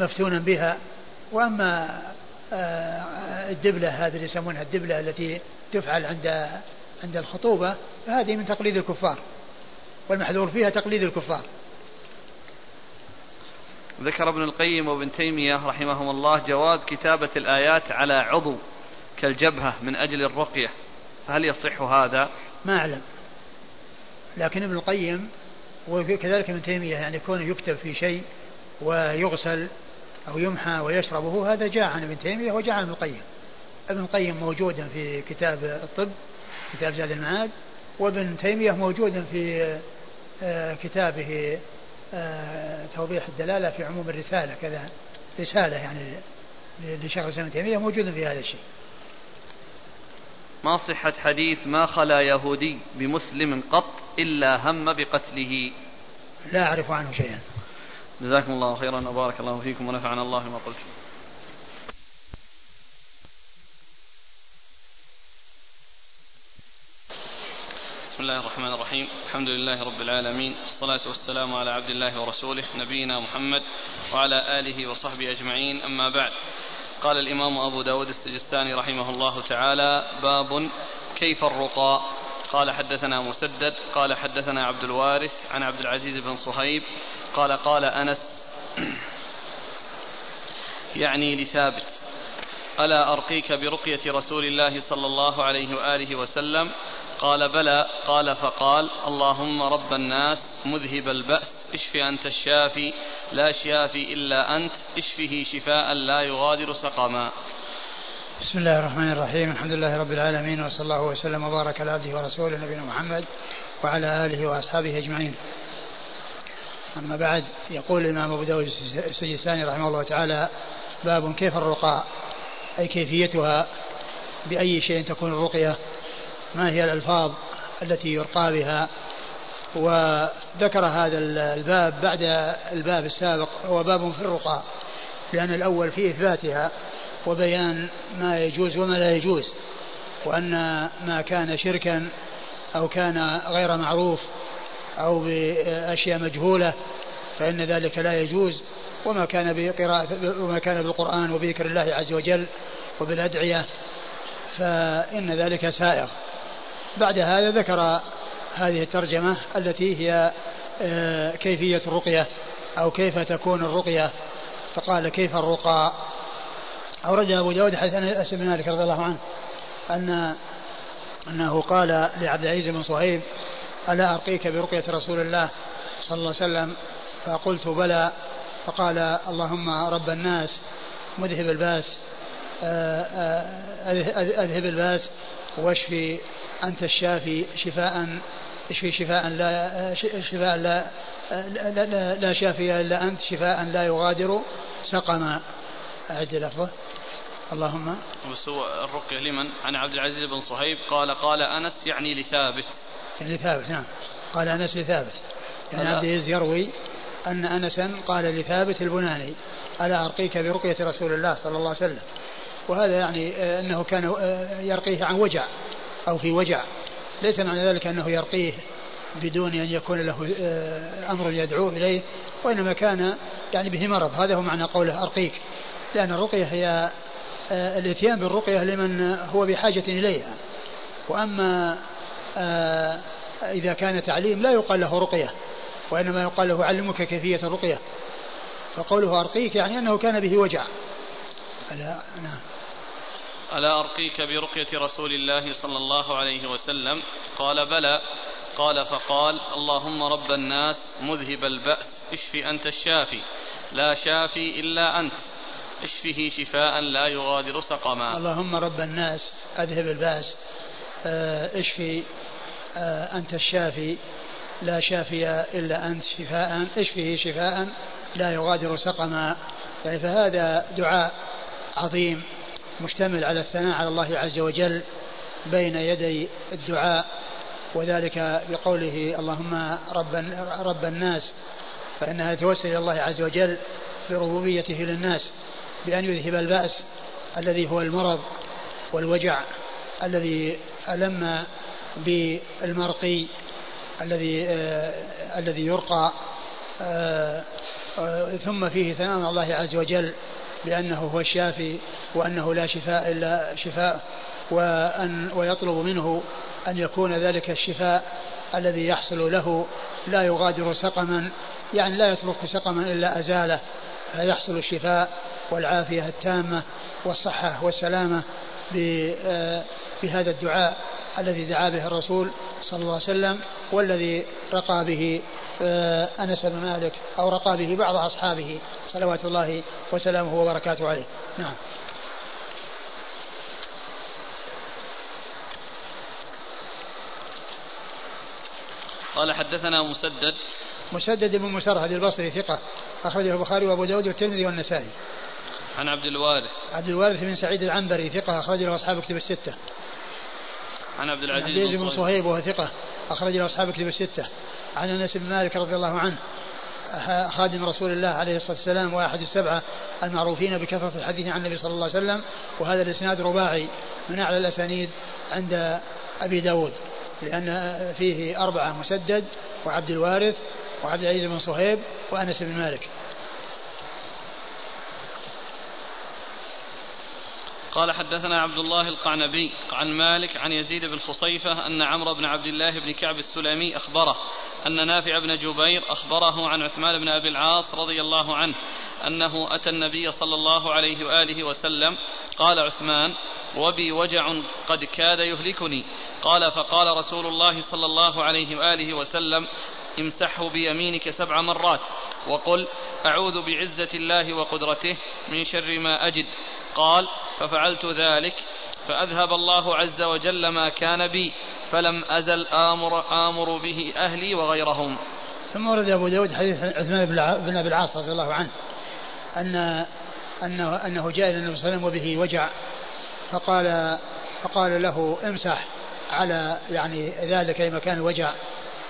[SPEAKER 2] مفتونا بها. وأما الدبلة هذه اللي يسمونها الدبلة التي تفعل عند عند الخطوبة فهذه من تقليد الكفار. والمحذور فيها تقليد الكفار.
[SPEAKER 1] ذكر ابن القيم وابن تيمية رحمهم الله جواز كتابة الآيات على عضو كالجبهة من أجل الرقية. فهل يصح هذا؟
[SPEAKER 2] ما أعلم. لكن ابن القيم وكذلك ابن تيمية يعني كونه يكتب في شيء ويغسل أو يمحى ويشربه هذا جاء عن ابن تيمية وجاء عن ابن القيم. ابن القيم موجودا في كتاب الطب كتاب زاد المعاد وابن تيمية موجود في آه، كتابه آه، توضيح الدلالة في عموم الرسالة كذا رسالة يعني لشيخ الإسلام ابن تيمية موجود في هذا الشيء.
[SPEAKER 1] ما صحة حديث ما خلا يهودي بمسلم قط إلا هم بقتله.
[SPEAKER 2] لا أعرف عنه شيئا.
[SPEAKER 1] جزاكم الله خيرا وبارك الله فيكم ونفعنا الله ما قلتم بسم الله الرحمن الرحيم. الحمد لله رب العالمين. والصلاة والسلام على عبد الله ورسوله نبينا محمد وعلى آله وصحبه أجمعين. أما بعد. قال الإمام أبو داود السجستاني رحمه الله تعالى باب كيف الرقى. قال حدثنا مسدد قال حدثنا عبد الوارث عن عبد العزيز بن صهيب قال قال أنس يعني لثابت ألا أرقيك برقية رسول الله صلى الله عليه وآله وسلم قال بلى قال فقال اللهم رب الناس مذهب البأس اشف أنت الشافي لا شافي إلا أنت اشفه شفاء لا يغادر سقما.
[SPEAKER 2] بسم الله الرحمن الرحيم الحمد لله رب العالمين وصلى الله وسلم وبارك على عبده ورسوله نبينا محمد وعلى آله وأصحابه أجمعين. أما بعد يقول الإمام أبو داود السجستاني رحمه الله تعالى باب كيف الرقاء؟ أي كيفيتها؟ بأي شيء تكون الرقية؟ ما هي الألفاظ التي يرقى بها؟ وذكر هذا الباب بعد الباب السابق هو باب في الرقى لأن الأول في إثباتها وبيان ما يجوز وما لا يجوز وأن ما كان شركا أو كان غير معروف أو بأشياء مجهولة فإن ذلك لا يجوز. وما كان بقراءة وما كان بالقرآن وبذكر الله عز وجل وبالأدعية فإن ذلك سائغ. بعد هذا ذكر هذه الترجمة التي هي آه، كيفية الرقية أو كيف تكون الرقية. فقال كيف الرقى؟ أورد أبو داود حديث أنس بن مالك رضي الله عنه أن أنه قال لعبد العزيز بن صهيب ألا أرقيك برقية رسول الله صلى الله عليه وسلم؟ فقلت بلى. فقال اللهم رب الناس مذهب الباس أذهب الباس واشفي أنت الشافي شفاء اشفي شفاء لا شفاء لا لا, لا, لا شافي إلا أنت شفاء لا يغادر سقما أعد لفظه. اللهم.
[SPEAKER 1] بس هو الرقية لمن؟ عن عبد العزيز بن صهيب قال قال أنس يعني لثابت.
[SPEAKER 2] يعني ثابت نعم. قال أنس لثابت. يعني عبد العزيز يروي أن انسا قال لثابت البناني. ألا أرقيك برقية رسول الله صلى الله عليه وسلم؟ وهذا يعني آه، أنه كان آه، يرقيه عن وجع أو في وجع. ليس معنى ذلك أنه يرقيه بدون أن يكون له آه، أمر يدعو إليه وإنما كان يعني به مرض. هذا هو معنى قوله أرقيك. لأن الرقية هي الإتيان بالرقية لمن هو بحاجة إليها. وأما آه، إذا كان تعليم لا يقال له رقية وإنما يقال له علمك كيفية الرقية. فقوله أرقيك يعني أنه كان به وجع.
[SPEAKER 1] نعم. ألا أرقيك برقية رسول الله صلى الله عليه وسلم؟ قال بلى. قال فقال اللهم رب الناس مذهب البأس. اشف أنت الشافي. لا شافي إلا أنت. اشفه شفاء لا يغادر سقما.
[SPEAKER 2] اللهم رب الناس أذهب البأس. آه، اشفي آه، أنت الشافي. لا شافي إلا أنت شفاء. اشفه شفاء لا يغادر سقما. يعني فهذا دعاء عظيم. مشتمل على الثناء على الله عز وجل بين يدي الدعاء وذلك بقوله اللهم رب رب الناس فإنها توسل إلى الله عز وجل بربوبيته للناس بأن يذهب البأس الذي هو المرض والوجع الذي ألم بالمرقي الذي آه الذي يرقى آه آه ثم فيه ثناء الله عز وجل بأنه هو الشافي وأنه لا شفاء إلا شفاء وأن ويطلب منه أن يكون ذلك الشفاء الذي يحصل له لا يغادر سقما يعني لا يترك سقما إلا أزاله. فيحصل الشفاء والعافية التامة والصحة والسلامة آه، بهذا الدعاء الذي دعا به الرسول صلى الله عليه وسلم والذي رقى به أنس بن مالك أو رقى به بعض أصحابه صلوات الله وسلامه وبركاته عليه. نعم.
[SPEAKER 1] قال حدثنا مسدد.
[SPEAKER 2] مسدد بن مسرهد البصري ثقة أخرجه البخاري وأبو داود والترمذي والنسائي.
[SPEAKER 1] عن عبد الوارث.
[SPEAKER 2] عبد الوارث بن سعيد العنبري ثقة أخرج له أصحاب كتب الستة.
[SPEAKER 1] عن عبد العزيز
[SPEAKER 2] بن صهيب. وهو ثقة أخرج له أصحاب كتب الستة. عن أنس بن مالك رضي الله عنه خادم رسول الله عليه الصلاة والسلام وأحد السبعة المعروفين بكثرة الحديث عن النبي صلى الله عليه وسلم وهذا الإسناد رباعي من أعلى الأسانيد عند أبي داود لأن فيه أربعة مسدد وعبد الوارث وعبد العزيز بن صهيب وأنس بن مالك.
[SPEAKER 1] قال حدثنا عبد الله القعنبي عن مالك عن يزيد بن خصيفة أن عمرو بن عبد الله بن كعب السلمي أخبره أن نافع بن جبير أخبره عن عثمان بن أبي العاص رضي الله عنه أنه أتى النبي صلى الله عليه وآله وسلم قال عثمان وبي وجع قد كاد يهلكني. قال فقال رسول الله صلى الله عليه وآله وسلم امسحه بيمينك سبع مرات. وقل أعوذ بعزة الله وقدرته من شر ما أجد. قال ففعلت ذلك فأذهب الله عز وجل ما كان بي فلم أزل آمر, آمر به أهلي وغيرهم.
[SPEAKER 2] ثم ورد أبو داود حديث عثمان بن أبي العاص رضي الله عنه أن أنه, أنه جاء إلى النبي صلى الله عليه وسلم وبه وجع فقال فقال له امسح على يعني ذلك مكان الوجع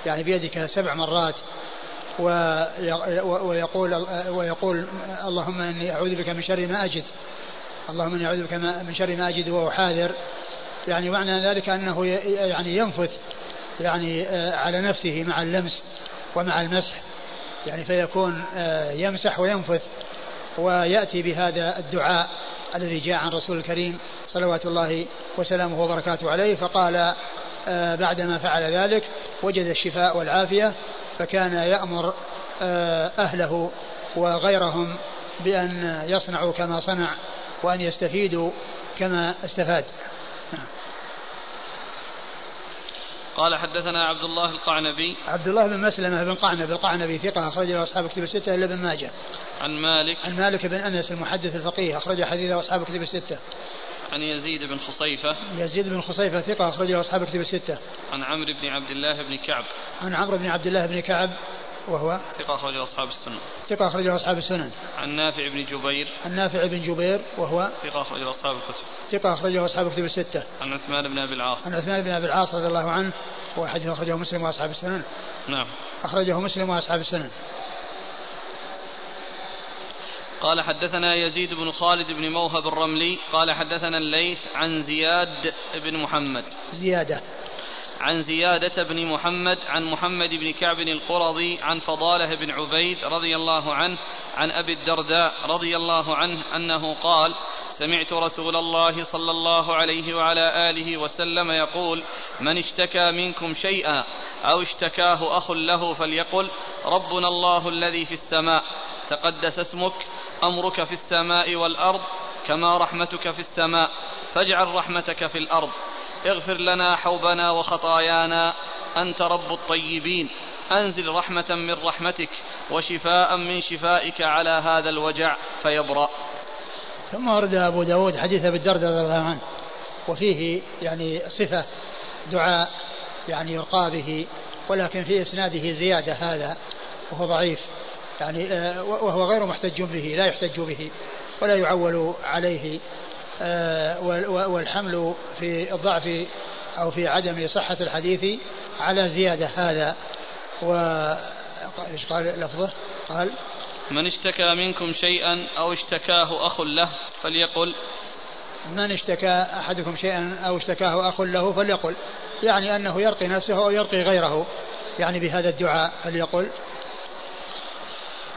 [SPEAKER 2] يعني بيدك سبع مرات ويقول ويقول اللهم إني أعوذ بك من شر ما أجد. اللهم إني أعوذ بك من شر ما أجد واحاذر يعني معنى ذلك أنه يعني ينفث يعني آه، على نفسه مع اللمس ومع المسح. يعني فيكون آه، يمسح وينفث ويأتي بهذا الدعاء الذي جاء عن رسول الكريم صلوات الله وسلامه وبركاته عليه فقال آه، بعدما فعل ذلك وجد الشفاء والعافية فكان يأمر أهله وغيرهم بأن يصنعوا كما صنع وأن يستفيدوا كما استفاد.
[SPEAKER 1] قال حدثنا عبد الله القعنبي.
[SPEAKER 2] عبد الله بن مسلمة بن قعنب القعنبي ثقة أخرج له أصحاب كتب الستة إلا بن ماجه.
[SPEAKER 1] عن مالك.
[SPEAKER 2] عن مالك بن أنس المحدث الفقيه أخرج حديثه أصحاب كتب الستة.
[SPEAKER 1] عن يزيد بن خصيفة.
[SPEAKER 2] يزيد بن خصيفة ثقة أخرج له أصحاب كتب الستة.
[SPEAKER 1] عن عمرو بن عبد الله بن كعب.
[SPEAKER 2] عن عمرو بن عبد الله بن كعب. وهو
[SPEAKER 1] ثقة أخرجه أصحاب السنن
[SPEAKER 2] ثقة أخرجه أصحاب السنن.
[SPEAKER 1] عن نافع بن جبير.
[SPEAKER 2] عن نافع بن جبير وهو
[SPEAKER 1] ثقة أخرجه أصحاب الكتب.
[SPEAKER 2] ثقة أخرجه أصحاب الكتب الستة.
[SPEAKER 1] عن عثمان بن أبي العاص.
[SPEAKER 2] عن عثمان بن أبي العاص رضي الله عنه وحديث أخرجه مسلم وأصحاب السنن.
[SPEAKER 1] نعم.
[SPEAKER 2] أخرجه مسلم وأصحاب السنن.
[SPEAKER 1] قال حدثنا يزيد بن خالد بن موهب الرملي قال حدثنا الليث عن زياد بن محمد.
[SPEAKER 2] زيادة.
[SPEAKER 1] عن زيادة بن محمد عن محمد بن كعب القرظي عن فضالة بن عبيد رضي الله عنه عن أبي الدرداء رضي الله عنه أنه قال سمعت رسول الله صلى الله عليه وعلى آله وسلم يقول من اشتكى منكم شيئا أو اشتكاه أخ له فليقل ربنا الله الذي في السماء تقدس اسمك أمرك في السماء والأرض كما رحمتك في السماء فاجعل رحمتك في الأرض اغفر لنا حوبنا وخطايانا أنت رب الطيبين. أنزل رحمة من رحمتك وشفاء من شفائك على هذا الوجع فيبرأ.
[SPEAKER 2] ثم ورد أبو داود حديث أبي الدرداء رضي الله عنه وفيه يعني صفة دعاء يعني يرقى به ولكن في إسناده زيادة هذا وهو ضعيف. يعني آه، وهو غير محتج به لا يحتج به ولا يعول عليه. والحمل في الضعف أو في عدم صحة الحديث على زيادة. هذا و إيش قال لفظه؟ قال
[SPEAKER 1] من اشتكى منكم شيئا أو اشتكاه أخ له فليقل.
[SPEAKER 2] من اشتكى أحدكم شيئا أو اشتكاه أخ له فليقل. يعني أنه يرقي نفسه أو يرقي غيره. يعني بهذا الدعاء فليقل.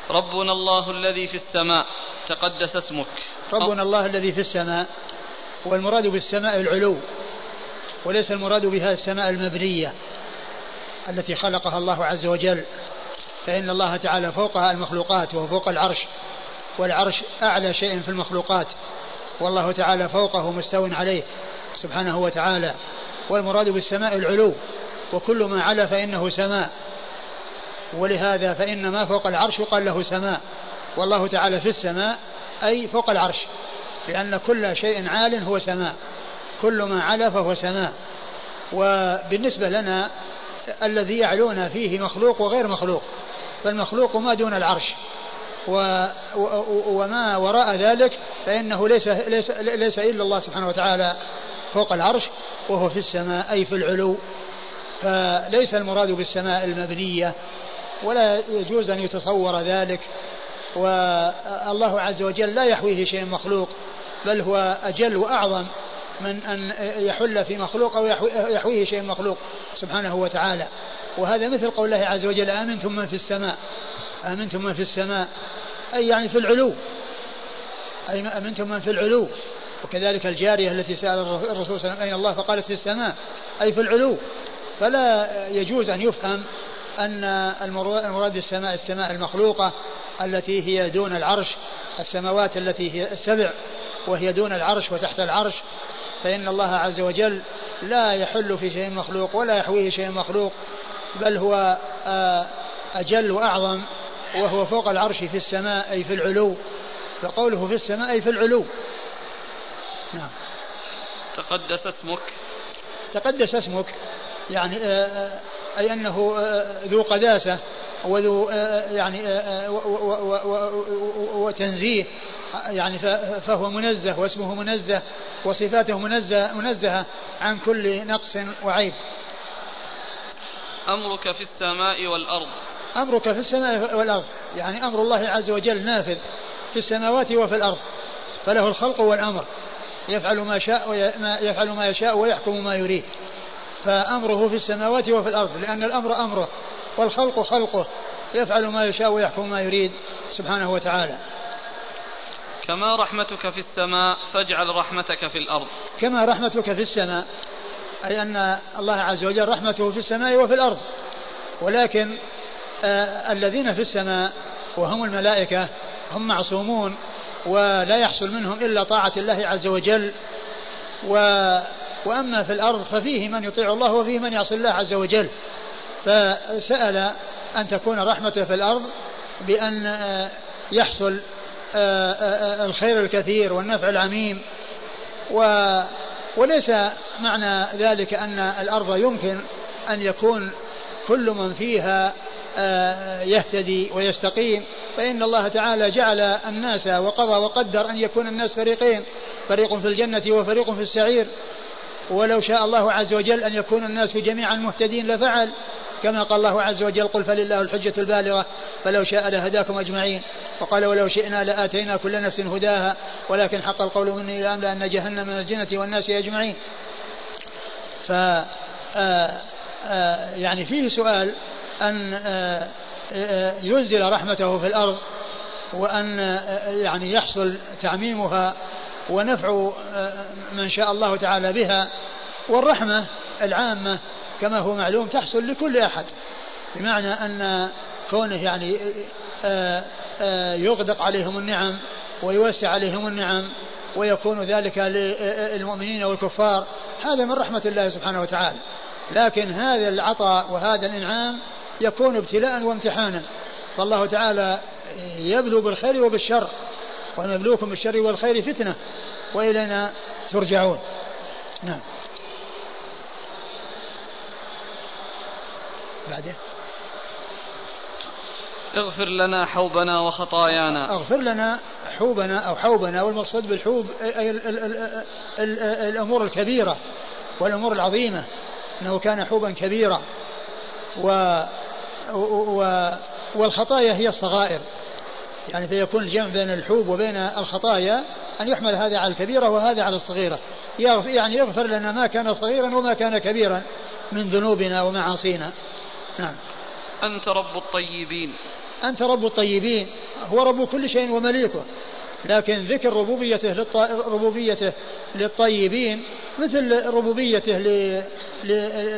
[SPEAKER 1] ربنا الله الذي في السماء تقدس اسمك.
[SPEAKER 2] ربنا الله الذي في السماء والمراد بالسماء العلو وليس المراد بها السماء المبنية التي خلقها الله عز وجل. فإن الله تعالى فوقها المخلوقات وهو فوق العرش والعرش أعلى شيء في المخلوقات. والله تعالى فوقه مستو عليه سبحانه وتعالى. والمراد بالسماء العلو وكل ما علا فإنه سماء. ولهذا فإن ما فوق العرش يقال له سماء. والله تعالى في السماء أي فوق العرش. لأن كل شيء عال هو سماء. كل ما علا فهو سماء. وبالنسبة لنا الذي يعلونا فيه مخلوق وغير مخلوق. فالمخلوق ما دون العرش. و وما وراء ذلك فإنه ليس, ليس, ليس إلا الله سبحانه وتعالى فوق العرش وهو في السماء أي في العلو. فليس المراد بالسماء المبنية ولا يجوز أن يتصور ذلك. والله عز وجل لا يحويه شيء مخلوق بل هو أجل وأعظم من أن يحل في مخلوق أو يحويه شيء مخلوق سبحانه وتعالى. وهذا مثل قول الله عز وجل آمنتم من في السماء آمنتم من في السماء أي يعني في العلو أي أمنتم من في العلو. وكذلك الجارية التي سأل الرسول صلى الله عليه وسلم أين الله؟ فقالت في السماء أي في العلو. فلا يجوز أن يفهم أن المراد السماء السماء المخلوقة التي هي دون العرش السماوات التي هي السبع وهي دون العرش وتحت العرش. فإن الله عز وجل لا يحل في شيء مخلوق ولا يحويه شيء مخلوق بل هو آه، أجل وأعظم وهو فوق العرش في السماء أي في العلو. فقوله في السماء أي في العلو. نعم.
[SPEAKER 1] تقدس اسمك.
[SPEAKER 2] تقدس اسمك. يعني آه، آه، أي أنه ذو قداسة وذو يعني وتنزيه. يعني فهو منزه واسمه منزه وصفاته منزه منزهة عن كل نقص وعيب.
[SPEAKER 1] أمرك في السماء والأرض.
[SPEAKER 2] أمرك في السماء والأرض. يعني أمر الله عز وجل نافذ في السماوات وفي الأرض. فله الخلق والأمر. يفعل ما شاء يفعل ما يشاء ويحكم ما يريد. فأمره في السماوات وفي الأرض لأن الأمر أمره والخلق خلقه يفعل ما يشاء ويحكم ما يريد سبحانه وتعالى.
[SPEAKER 1] كما رحمتك في السماء فاجعل رحمتك في الأرض.
[SPEAKER 2] كما رحمتك في السماء أي أن الله عز وجل رحمته في السماء وفي الأرض. ولكن آه الذين في السماء وهم الملائكة هم معصومون ولا يحصل منهم إلا طاعة الله عز وجل و وأما في الأرض ففيه من يطيع الله وفيه من يعصي الله عز وجل. فسأل أن تكون رحمته في الأرض بأن آه، يحصل آه، آه، الخير الكثير والنفع العميم. و وليس معنى ذلك أن الأرض يمكن أن يكون كل من فيها يهتدي ويستقيم. فإن الله تعالى جعل الناس وقضى وقدر أن يكون الناس فريقين فريق في الجنة وفريق في السعير. ولو شاء الله عز وجل أن يكون الناس جميعا مهتدين لفعل. كما قال الله عز وجل قل فلله الحجة البالغة فلو شاء لهداكم أجمعين. وقال ولو شئنا لآتينا كل نفس هداها ولكن حق القول مني لأملأن جهنم من الجنة والناس أجمعين. ف آه، آه، يعني فيه سؤال أن آه، ينزل رحمته في الأرض وأن يعني يحصل تعميمها ونفع من شاء الله تعالى بها والرحمة العامة كما هو معلوم تحصل لكل أحد. بمعنى أن كونه يعني آه، آه، يغدق عليهم النعم ويوسع عليهم النعم ويكون ذلك للمؤمنين والكفار هذا من رحمة الله سبحانه وتعالى. لكن هذا العطاء وهذا الإنعام يكون ابتلاء وامتحانا. فالله تعالى يبلو بالخير وبالشر. ونبلوكم بالشر والخير فتنة وإلينا ترجعون. نعم. بعده
[SPEAKER 1] اغفر لنا حوبنا وخطايانا.
[SPEAKER 2] اغفر لنا حوبنا أو حوبنا والمقصود بالحوب أي ال ال ال ال الأمور الكبيرة والأمور العظيمة إنه كان حوبا كبيرا. و, و والخطايا هي الصغائر. يعني فيكون الجمع بين الحوب وبين الخطايا أن يحمل هذا على الكبيرة وهذا على الصغيرة. يعني يغفر لنا ما كان صغيرا وما كان كبيرا من ذنوبنا ومعاصينا. نعم.
[SPEAKER 1] أنت رب الطيبين.
[SPEAKER 2] أنت رب الطيبين. هو رب كل شيء ومليكه. لكن ذكر ربوبيته للط... ربوبيته للطيبين مثل ربوبيته ل... ل...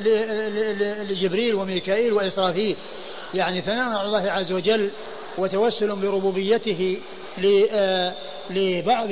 [SPEAKER 2] ل... لجبريل وميكائيل وإسرافيل. يعني ثناء على الله عز وجل وتوسل بربوبيته لبعض